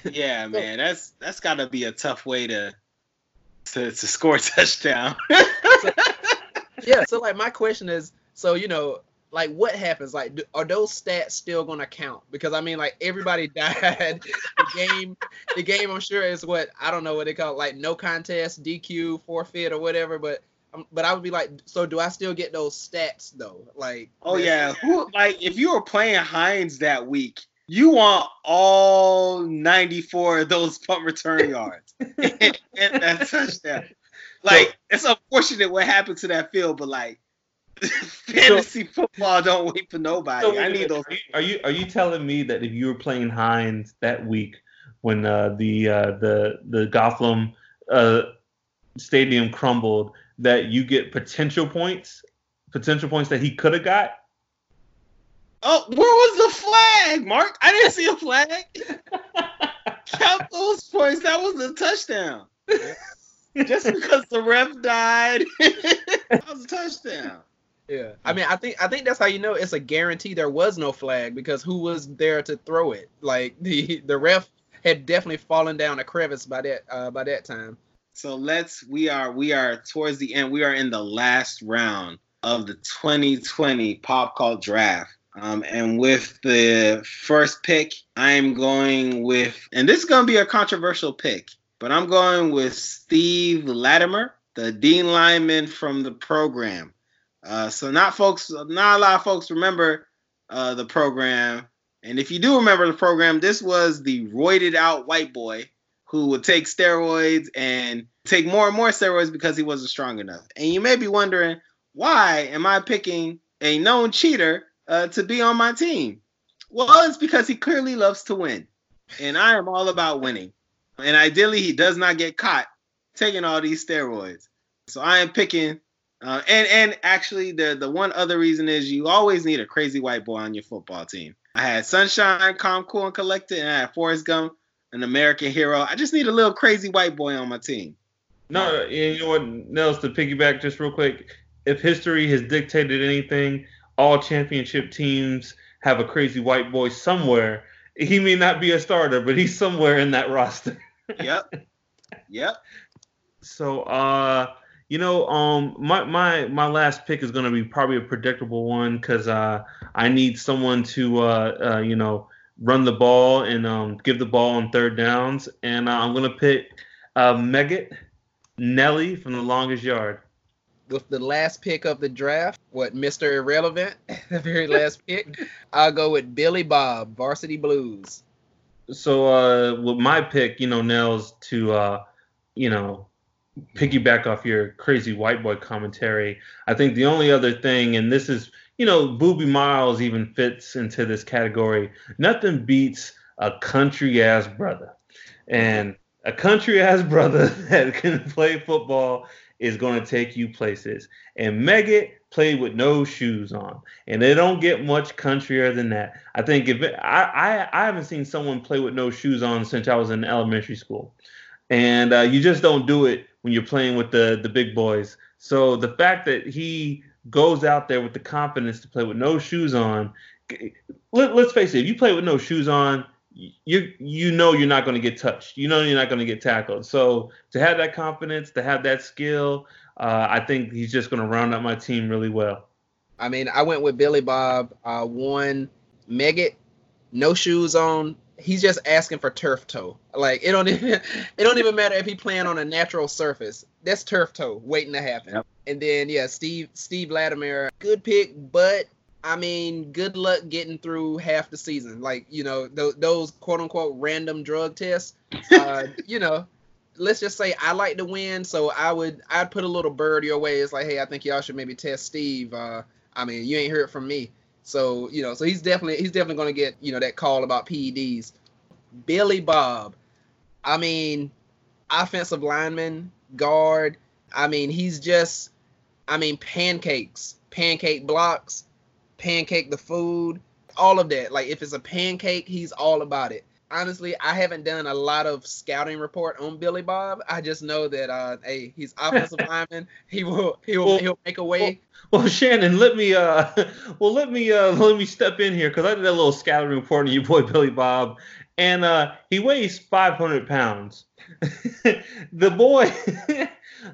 yeah, man, that's that's got to be a tough way to to, to score a touchdown. so, yeah, so like my question is, so you know, like what happens? Like, do, are those stats still gonna count? Because I mean, like everybody died. the game, the game, I'm sure is what I don't know what they call it, like no contest, DQ, forfeit, or whatever. But um, but I would be like, so do I still get those stats though? Like, oh yeah, who like if you were playing Hines that week, you want all 94 of those punt return yards and, and that touchdown. Like it's unfortunate what happened to that field, but like fantasy so, football don't wait for nobody. So I need those. Are you are you telling me that if you were playing Hines that week when uh, the uh, the the Gotham uh, stadium crumbled, that you get potential points, potential points that he could have got? Oh, where was the flag, Mark? I didn't see a flag. Count those points. That was a touchdown. Just because the ref died, that was a touchdown. Yeah, I mean, I think I think that's how you know it's a guarantee there was no flag because who was there to throw it? Like the the ref had definitely fallen down a crevice by that uh, by that time. So let's we are we are towards the end. We are in the last round of the 2020 Pop Cult Draft. Um, and with the first pick, I'm going with, and this is going to be a controversial pick, but I'm going with Steve Lattimer, the Dean lineman from the program. Uh, so not folks, not a lot of folks remember uh, the program. And if you do remember the program, this was the roided out white boy who would take steroids and take more and more steroids because he wasn't strong enough. And you may be wondering, why am I picking a known cheater uh, to be on my team? Well, it's because he clearly loves to win. And I am all about winning. And ideally, he does not get caught taking all these steroids. So I am picking uh, and and actually, the the one other reason is you always need a crazy white boy on your football team. I had Sunshine, Calm, Cool, and Collected, and I had Forrest Gump, an American hero. I just need a little crazy white boy on my team. No, you know what, Nels, to piggyback just real quick. If history has dictated anything, all championship teams have a crazy white boy somewhere. He may not be a starter, but he's somewhere in that roster. yep. Yep. So, uh, you know, um, my my my last pick is going to be probably a predictable one because uh, I need someone to uh, uh, you know run the ball and um, give the ball on third downs, and uh, I'm going to pick uh, Megget Nelly from the longest yard. With the last pick of the draft, what Mr. Irrelevant, the very last pick, I'll go with Billy Bob, Varsity Blues. So uh, with my pick, you know, Nels to uh, you know piggyback off your crazy white boy commentary, I think the only other thing, and this is, you know, Boobie Miles even fits into this category. Nothing beats a country ass brother. And a country ass brother that can play football is going to take you places. And Megget played with no shoes on, and they don't get much countryer than that. I think if it, I, I I haven't seen someone play with no shoes on since I was in elementary school, and uh, you just don't do it when you're playing with the the big boys. So the fact that he goes out there with the confidence to play with no shoes on, let, us face it, if you play with no shoes on, you you know you're not going to get touched. You know you're not going to get tackled. So to have that confidence, to have that skill, uh, I think he's just going to round out my team really well. I mean, I went with Billy Bob. Uh, one Megget, no shoes on, he's just asking for turf toe. Like it don't even it don't even matter if he playing on a natural surface. That's turf toe waiting to happen. Yep. And then yeah, Steve Steve Lattimer, good pick, but I mean, good luck getting through half the season. Like you know th- those quote unquote random drug tests. Uh, you know, let's just say I like to win, so I would I'd put a little bird your way. It's like, hey, I think y'all should maybe test Steve. Uh, I mean, you ain't heard from me. So you know, so he's definitely he's definitely going to get you know that call about PEDs. Billy Bob, I mean, offensive lineman, guard. I mean, he's just, I mean, pancakes, pancake blocks, pancake the food, all of that. Like if it's a pancake, he's all about it. honestly, I haven't done a lot of scouting report on Billy Bob. I just know that uh, hey, he's offensive lineman. He will he will Well- he'll make a way. Well, Shannon, let me uh, well let me uh, let me step in here because I did a little scouting report on your boy Billy Bob, and uh, he weighs 500 pounds. the boy,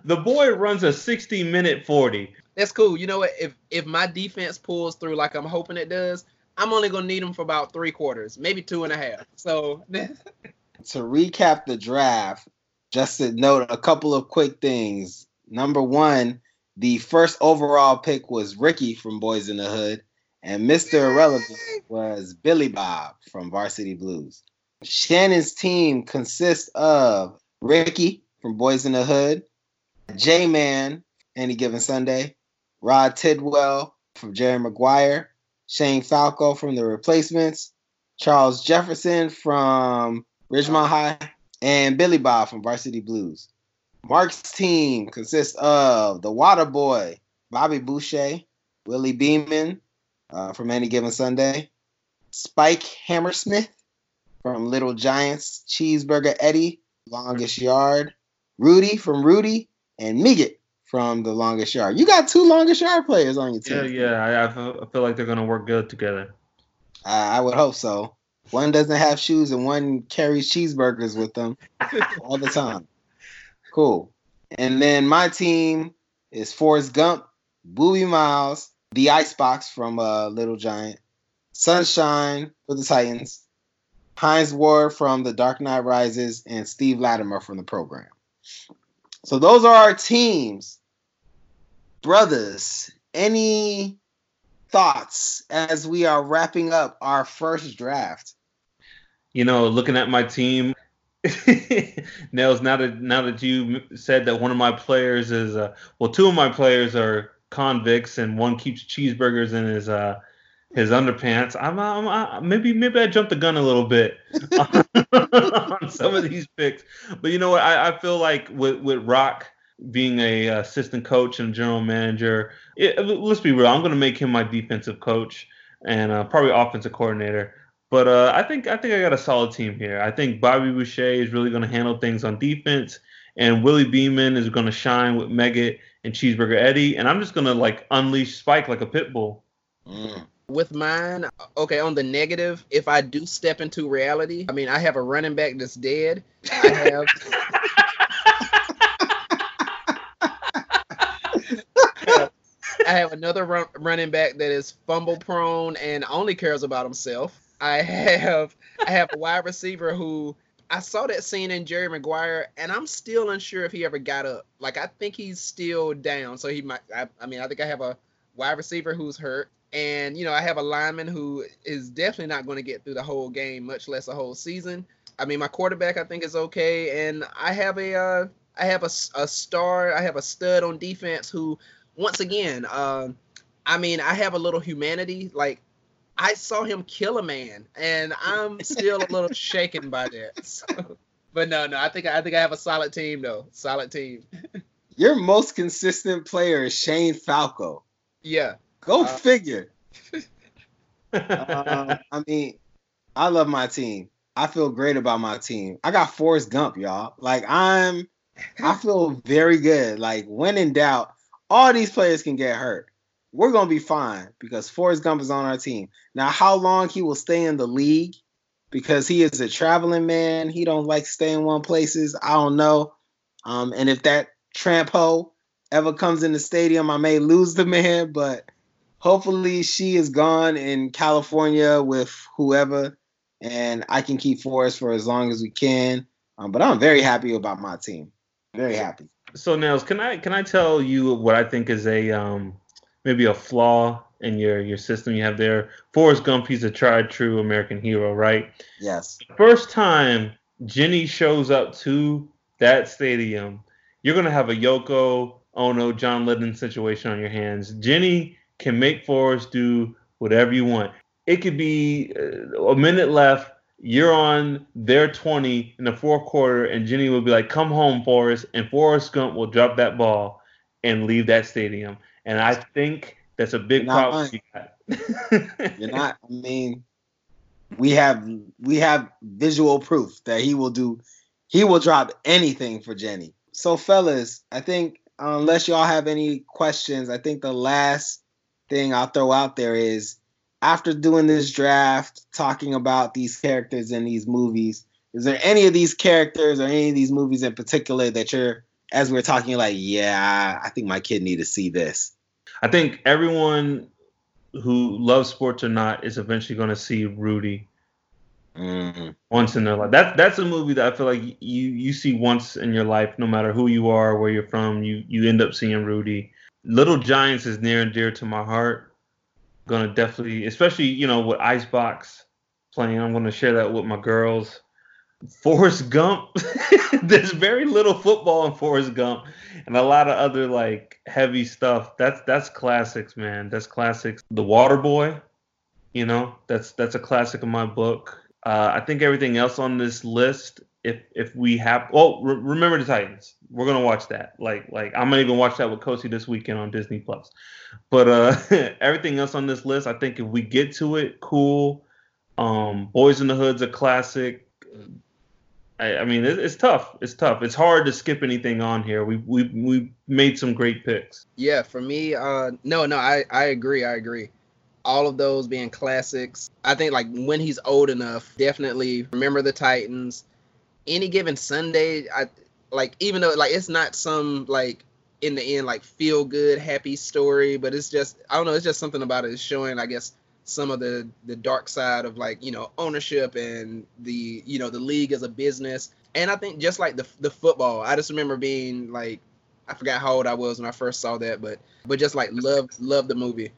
the boy runs a 60 minute 40. That's cool. You know what? If if my defense pulls through like I'm hoping it does, I'm only gonna need him for about three quarters, maybe two and a half. So to recap the draft, just to note a couple of quick things. Number one, the first overall pick was Ricky from Boyz n the Hood, and Mr. Irrelevant was Billy Bob from Varsity Blues. Shannon's team consists of Ricky from Boyz n the Hood, J Man, Any Given Sunday, Rod Tidwell from Jerry Maguire, Shane Falco from The Replacements, Charles Jefferson from Ridgemont High, and Billy Bob from Varsity Blues. Mark's team consists of the Water Boy, Bobby Boucher, Willie Beamen uh, from Any Given Sunday, Spike Hammersmith from Little Giants, Cheeseburger Eddie, Longest Yard, Rudy from Rudy, and Megget from The Longest Yard. You got two Longest Yard players on your Yeah, team. yeah, I, I feel- I feel like they're gonna work good together. I, I would hope so. One doesn't have shoes and one carries cheeseburgers with them all the time. Cool. And then my team is Forrest Gump, Boobie Miles, the Icebox from uh, Little Giant, Sunshine for the Titans, Hines Ward from The Dark Knight Rises, and Steve Lattimer from the program. So those are our teams. Brothers, any thoughts as we are wrapping up our first draft? you know, looking at my team, Nels. Now that now that you said that one of my players is, uh, well, two of my players are convicts, and one keeps cheeseburgers in his uh, his underpants. I'm, I'm I, maybe maybe I jumped the gun a little bit on some of these picks, but you know what? I, I feel like with with Roc being a assistant coach and general manager, it, let's be real. I'm going to make him my defensive coach and uh, probably offensive coordinator. But uh, I think I think I got a solid team here. I think Bobby Boucher is really going to handle things on defense, and Willie Beamen is going to shine with Megget and Cheeseburger Eddie, and I'm just going to like unleash Spike like a pit bull. Mm. with mine, okay, on the negative, if I do step into reality, I mean, I have a running back that's dead. I have. I have another run, running back that is fumble prone and only cares about himself. I have I have a wide receiver who I saw that scene in Jerry Maguire, and I'm still unsure if he ever got up. Like I think he's still down, so he might. I, I mean, I think I have a wide receiver who's hurt, and you know I have a lineman who is definitely not going to get through the whole game, much less a whole season. I mean, my quarterback I think is okay, and I have a uh, I have a, a star, I have a stud on defense who, once again, um, I mean, I have a little humanity. Like I saw him kill a man, and I'm still a little shaken by that. So, but no, no, I think I think I have a solid team though. Solid team. Your most consistent player is Shane Falco. Yeah. Go Uh, figure. Um, I mean, I love my team. I feel great about my team. I got Forrest Gump, y'all. Like I'm, I feel very good. Like when in doubt, all these players can get hurt. We're gonna be fine because Forrest Gump is on our team. Now, how long he will stay in the league because he is a traveling man. He don't like staying one places. I don't know. Um, and if that tramp ever comes in the stadium, I may lose the man, but hopefully she is gone in California with whoever, and I can keep Forrest for as long as we can. Um, but I'm very happy about my team. Very happy. So Nels, can I can I tell you what I think is a um maybe a flaw in your your system you have there? Forrest Gump, he's a tried true American hero, right? Yes. First time Jenny shows up to that stadium, you're gonna have a Yoko Ono, John Lennon situation on your hands. Jenny can make Forrest do whatever you want. It could be uh, a minute left. You're on their 20 in the fourth quarter, and Jenny will be like, "Come home, Forrest," and Forrest Gump will drop that ball and leave that stadium. And I think that's a big You're problem. You're not. I mean, we have we have visual proof that he will do he will drop anything for Jenny. So fellas, I think unless y'all have any questions, I think the last thing I'll throw out there is after doing this draft, talking about these characters in these movies, is there any of these characters or any of these movies in particular that you're as we're talking like, yeah, I think my kid need to see this? I think everyone who loves sports or not is eventually going to see Rudy mm. once in their life. That that's a movie that I feel like you you see once in your life, no matter who you are, where you're from. You you end up seeing Rudy. Little Giants is near and dear to my heart. Gonna definitely, especially you know with Icebox playing, I'm gonna share that with my girls. Forrest Gump. There's very little football in Forrest Gump, and a lot of other like heavy stuff. That's that's classics, man. That's classics. The Water Boy, you know, that's that's a classic in my book. Uh, I think everything else on this list, if if we have, oh, re- remember the Titans. We're gonna watch that. Like like I'm gonna even watch that with Kosi this weekend on Disney Plus. But uh, everything else on this list, I think if we get to it, cool. Um, Boyz n the Hood's a classic. I, I mean, it, it's tough. It's tough. It's hard to skip anything on here. We we we made some great picks. Yeah, for me, uh, no, no, I I agree. I agree. All of those being classics. I think like when he's old enough, definitely remember the Titans. Any given Sunday, I like even though like it's not some like in the end like feel good happy story, but it's just I don't know. It's just something about it showing I guess some of the the dark side of like you know ownership and the you know the league as a business and i think just like the the football i just remember being like i forgot how old i was when i first saw that but but just like love love the movie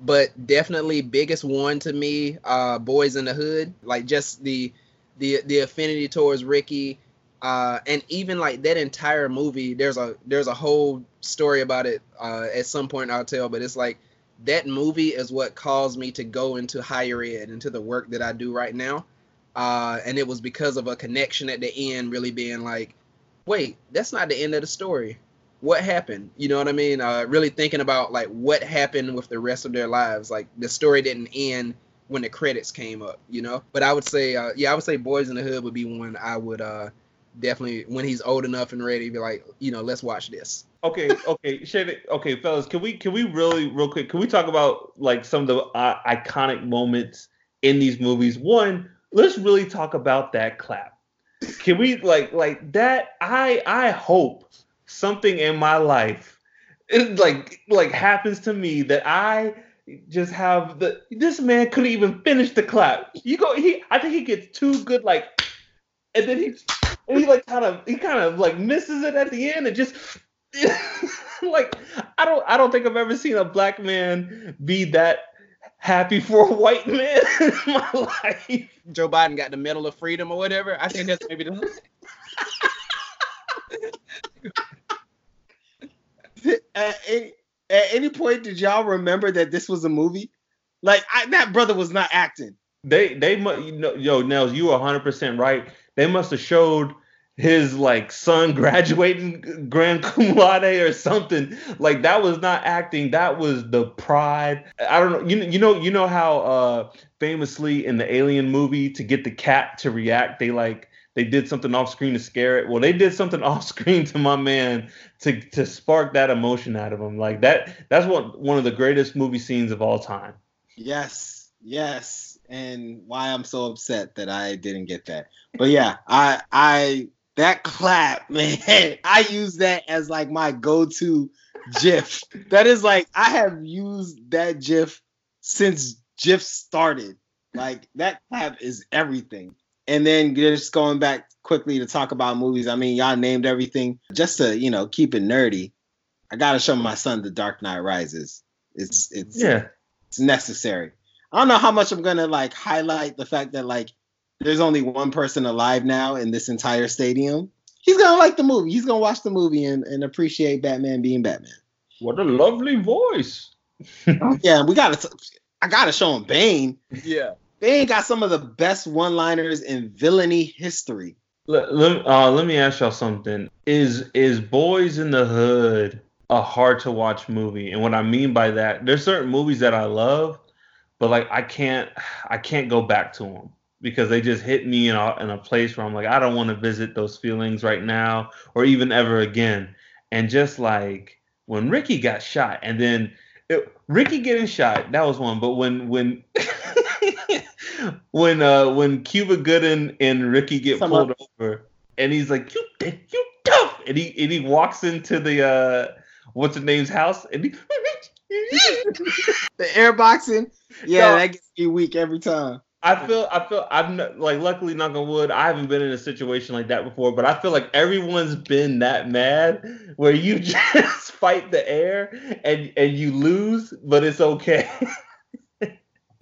but definitely biggest one to me uh Boyz n the Hood like just the the the affinity towards ricky uh and even like that entire movie there's a there's a whole story about it uh at some point i'll tell but it's like that movie is what caused me to go into higher ed, into the work that I do right now. Uh, and it was because of a connection at the end, really being like, wait, that's not the end of the story. What happened? You know what I mean? Uh, really thinking about like what happened with the rest of their lives. Like the story didn't end when the credits came up, you know. But I would say, uh, yeah, I would say Boyz n the Hood would be one I would uh, definitely when he's old enough and ready, be like, you know, let's watch this. Okay, okay, Shady, okay, fellas, can we can we really real quick can we talk about like some of the uh, iconic moments in these movies? One, let's really talk about that clap. Can we like like that? I I hope something in my life it like like happens to me that I just have the this man couldn't even finish the clap. You go he I think he gets too good like and then he and he like kind of he kind of like misses it at the end and just like I don't I don't think I've ever seen a black man be that happy for a white man in my life. Joe Biden got the Medal of Freedom or whatever. I think that's maybe the any, at any point did y'all remember that this was a movie? Like I, that brother was not acting. They they you know, yo Nels, you are 100 percent right they must have showed his like son graduating grand cum laude or something like that was not acting that was the pride i don't know you, you know you know how uh famously in the alien movie to get the cat to react they like they did something off screen to scare it well they did something off screen to my man to to spark that emotion out of him like that that's what one of the greatest movie scenes of all time yes yes and why I'm so upset that I didn't get that. But yeah, I I that clap, man, I use that as like my go-to GIF. That is like I have used that GIF since GIF started. Like that clap is everything. And then just going back quickly to talk about movies. I mean, y'all named everything. Just to, you know, keep it nerdy. I gotta show my son The Dark Knight Rises. It's it's yeah, it's necessary. I don't know how much I'm gonna like highlight the fact that like there's only one person alive now in this entire stadium. He's gonna like the movie. He's gonna watch the movie and, and appreciate Batman being Batman. What a lovely voice. yeah, we gotta. I gotta show him Bane. Yeah, Bane got some of the best one-liners in villainy history. Let, let, uh, let me ask y'all something. Is is Boyz n the Hood a hard to watch movie? And what I mean by that, there's certain movies that I love, but like I can't I can't go back to them because they just hit me in a, in a place where I'm like I don't want to visit those feelings right now or even ever again. And just like when Ricky got shot, and then it, Ricky getting shot, that was one. But when when when uh when Cuba Gooding and Ricky get Some pulled up. over, and he's like you dick, you tough, and he and he walks into the uh what's the name's house, and he. The air boxing, yeah, No. that gets me weak every time. I feel I feel I'm not, like luckily knock on wood I haven't been in a situation like that before but I feel like everyone's been that mad where you just fight the air and and you lose but it's okay.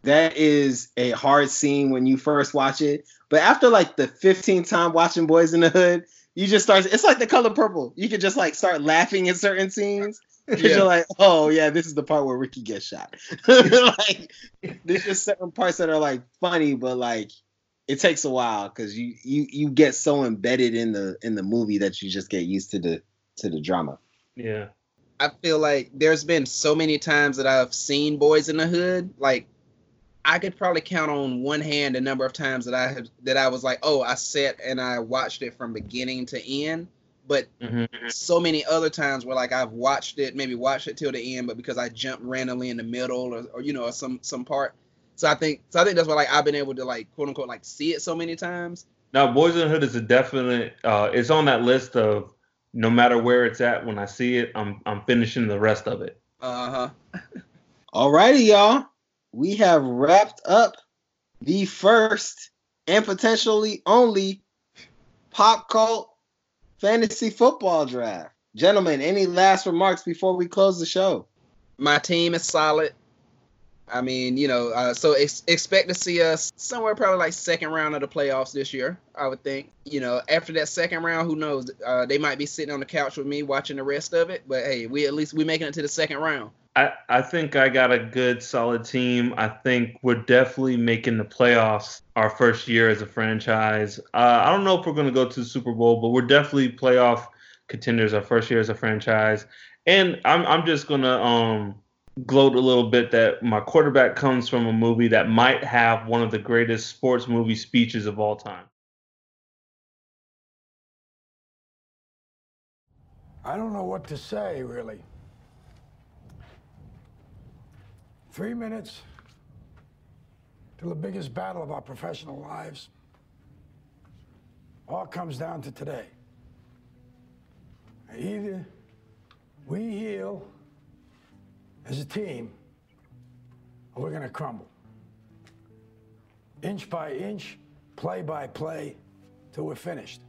That is a hard scene when you first watch it, but after like the 15th time watching Boyz n the Hood, you just start. It's like the color purple. You can just like start laughing at certain scenes. 'Cause Yeah. You're like, oh yeah, this is the part where Ricky gets shot. like, there's just certain parts that are like funny, but like it takes a while because you you you get so embedded in the in the movie that you just get used to the to the drama. yeah. I feel like there's been so many times that I've seen Boyz n the Hood. Like I could probably count on one hand the number of times that I have that I was like, oh, I sat and I watched it from beginning to end. But Mhm. so many other times where like I've watched it, maybe watched it till the end, but because I jumped randomly in the middle or, or you know, or some some part. So I think so I think that's why like I've been able to like quote unquote like see it so many times. Now Boyz n the Hood is a definite uh it's on that list of no matter where it's at when I see it I'm I'm finishing the rest of it. Uh huh. Alrighty, y'all. We have wrapped up the first and potentially only pop cult fantasy football draft. Gentlemen, any last remarks before we close the show? my team is solid. I mean, you know, uh, so ex- expect to see us somewhere probably like second round of the playoffs this year. I would think. You know, after that second round, who knows? Uh, they might be sitting on the couch with me watching the rest of it. But hey, we at least we making it to the second round. I, think I got a good solid team. I think we're definitely making the playoffs our first year as a franchise. Uh, I don't know if we're going to go to the Super Bowl, but we're definitely playoff contenders our first year as a franchise. And I'm I'm just going to um gloat a little bit that my quarterback comes from a movie that might have one of the greatest sports movie speeches of all time. I don't know what to say, really. Three minutes to the biggest battle of our professional lives. All comes down to today. Either we heal as a team, or we're going to crumble. Inch by inch, play by play, till we're finished.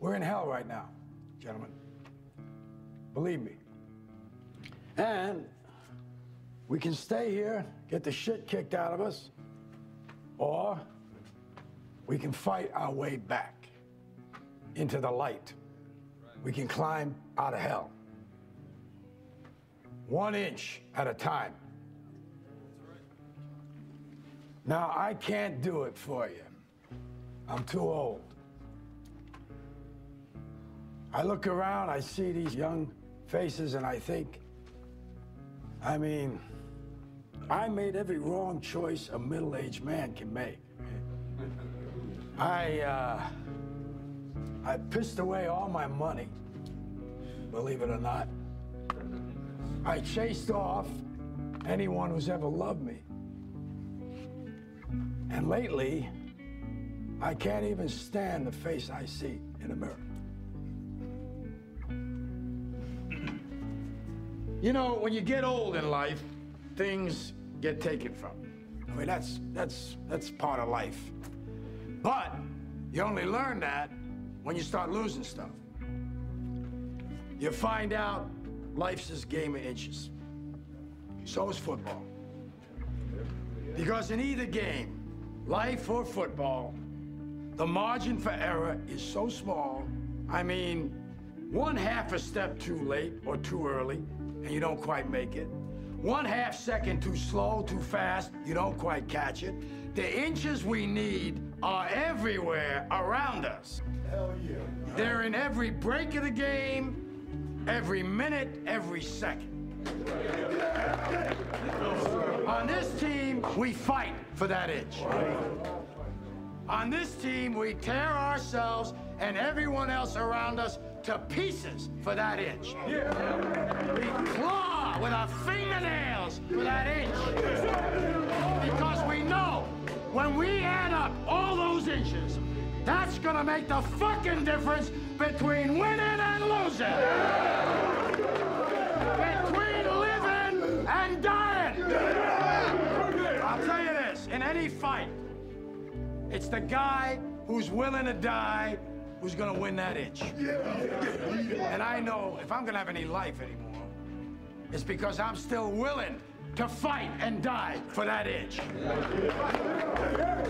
We're in hell right now, gentlemen. Believe me. And we can stay here, get the shit kicked out of us, or we can fight our way back into the light. We can climb out of hell. One inch at a time. Now, I can't do it for you. I'm too old. I look around, I see these young faces, and I think, I mean, I made every wrong choice a middle aged man can make. I, uh, I pissed away all my money, believe it or not. I chased off anyone who's ever loved me. And lately, I can't even stand the face I see in the mirror. You know, when you get old in life, things get taken from you. I mean, that's that's that's part of life. But you only learn that when you start losing stuff. You find out life's this game of inches. So is football. Because in either game, life or football, the margin for error is so small. I mean, one half a step too late or too early, and you don't quite make it. One half second too slow, too fast, you don't quite catch it. The inches we need are everywhere around us. Hell yeah. They're in every break of the game, every minute, every second. On this team, we fight for that inch. On this team, we tear ourselves and everyone else around us to pieces for that inch. We claw with our fingernails for that inch. Because we know when we add up all those inches, that's gonna make the fucking difference between winning and losing. Between living and dying. I'll tell you this, in any fight, it's the guy who's willing to die who's gonna win that inch. And I know if I'm gonna have any life anymore, it's because I'm still willing to fight and die for that inch.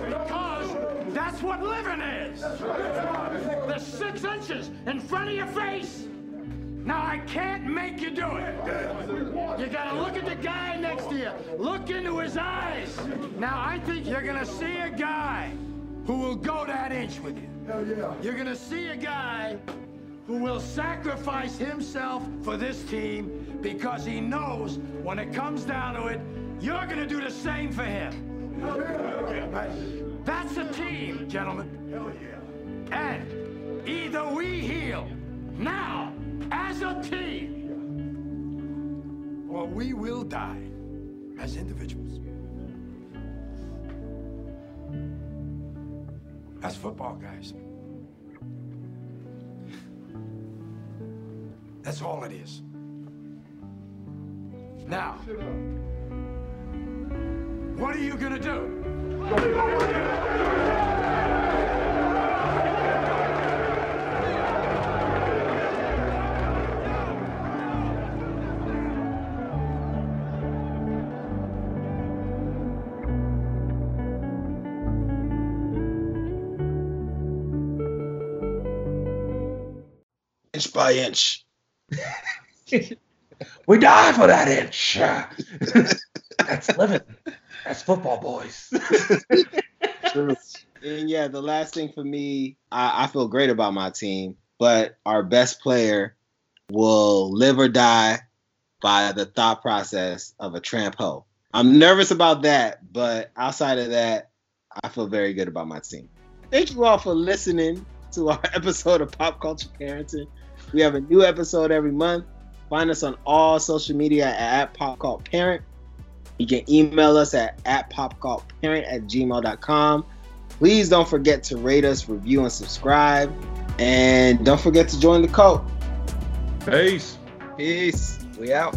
Because that's what living is. The six inches in front of your face. Now I can't make you do it. You gotta look at the guy next to you. Look into his eyes. Now I think you're gonna see a guy who will go that inch with you. Hell yeah. You're gonna see a guy who will sacrifice himself for this team because he knows when it comes down to it, you're gonna do the same for him. Hell yeah! That's a team, gentlemen. Hell yeah. And either we heal now as a team, or we will die as individuals. That's football, guys. That's all it is. Now, what are you gonna do? Inch by inch. We die for that inch. That's living. That's football, boys. And yeah, the last thing for me, I, I feel great about my team, but our best player will live or die by the thought process of a tramp hoe. I'm nervous about that, but outside of that, I feel very good about my team. Thank you all for listening to our episode of Pop Culture Parenting. We have a new episode every month. Find us on all social media at Pop Cult Parent. You can email us at, at popcultparent at gmail.com. Please don't forget to rate us, review, and subscribe. And don't forget to join the cult. Peace. Peace. We out.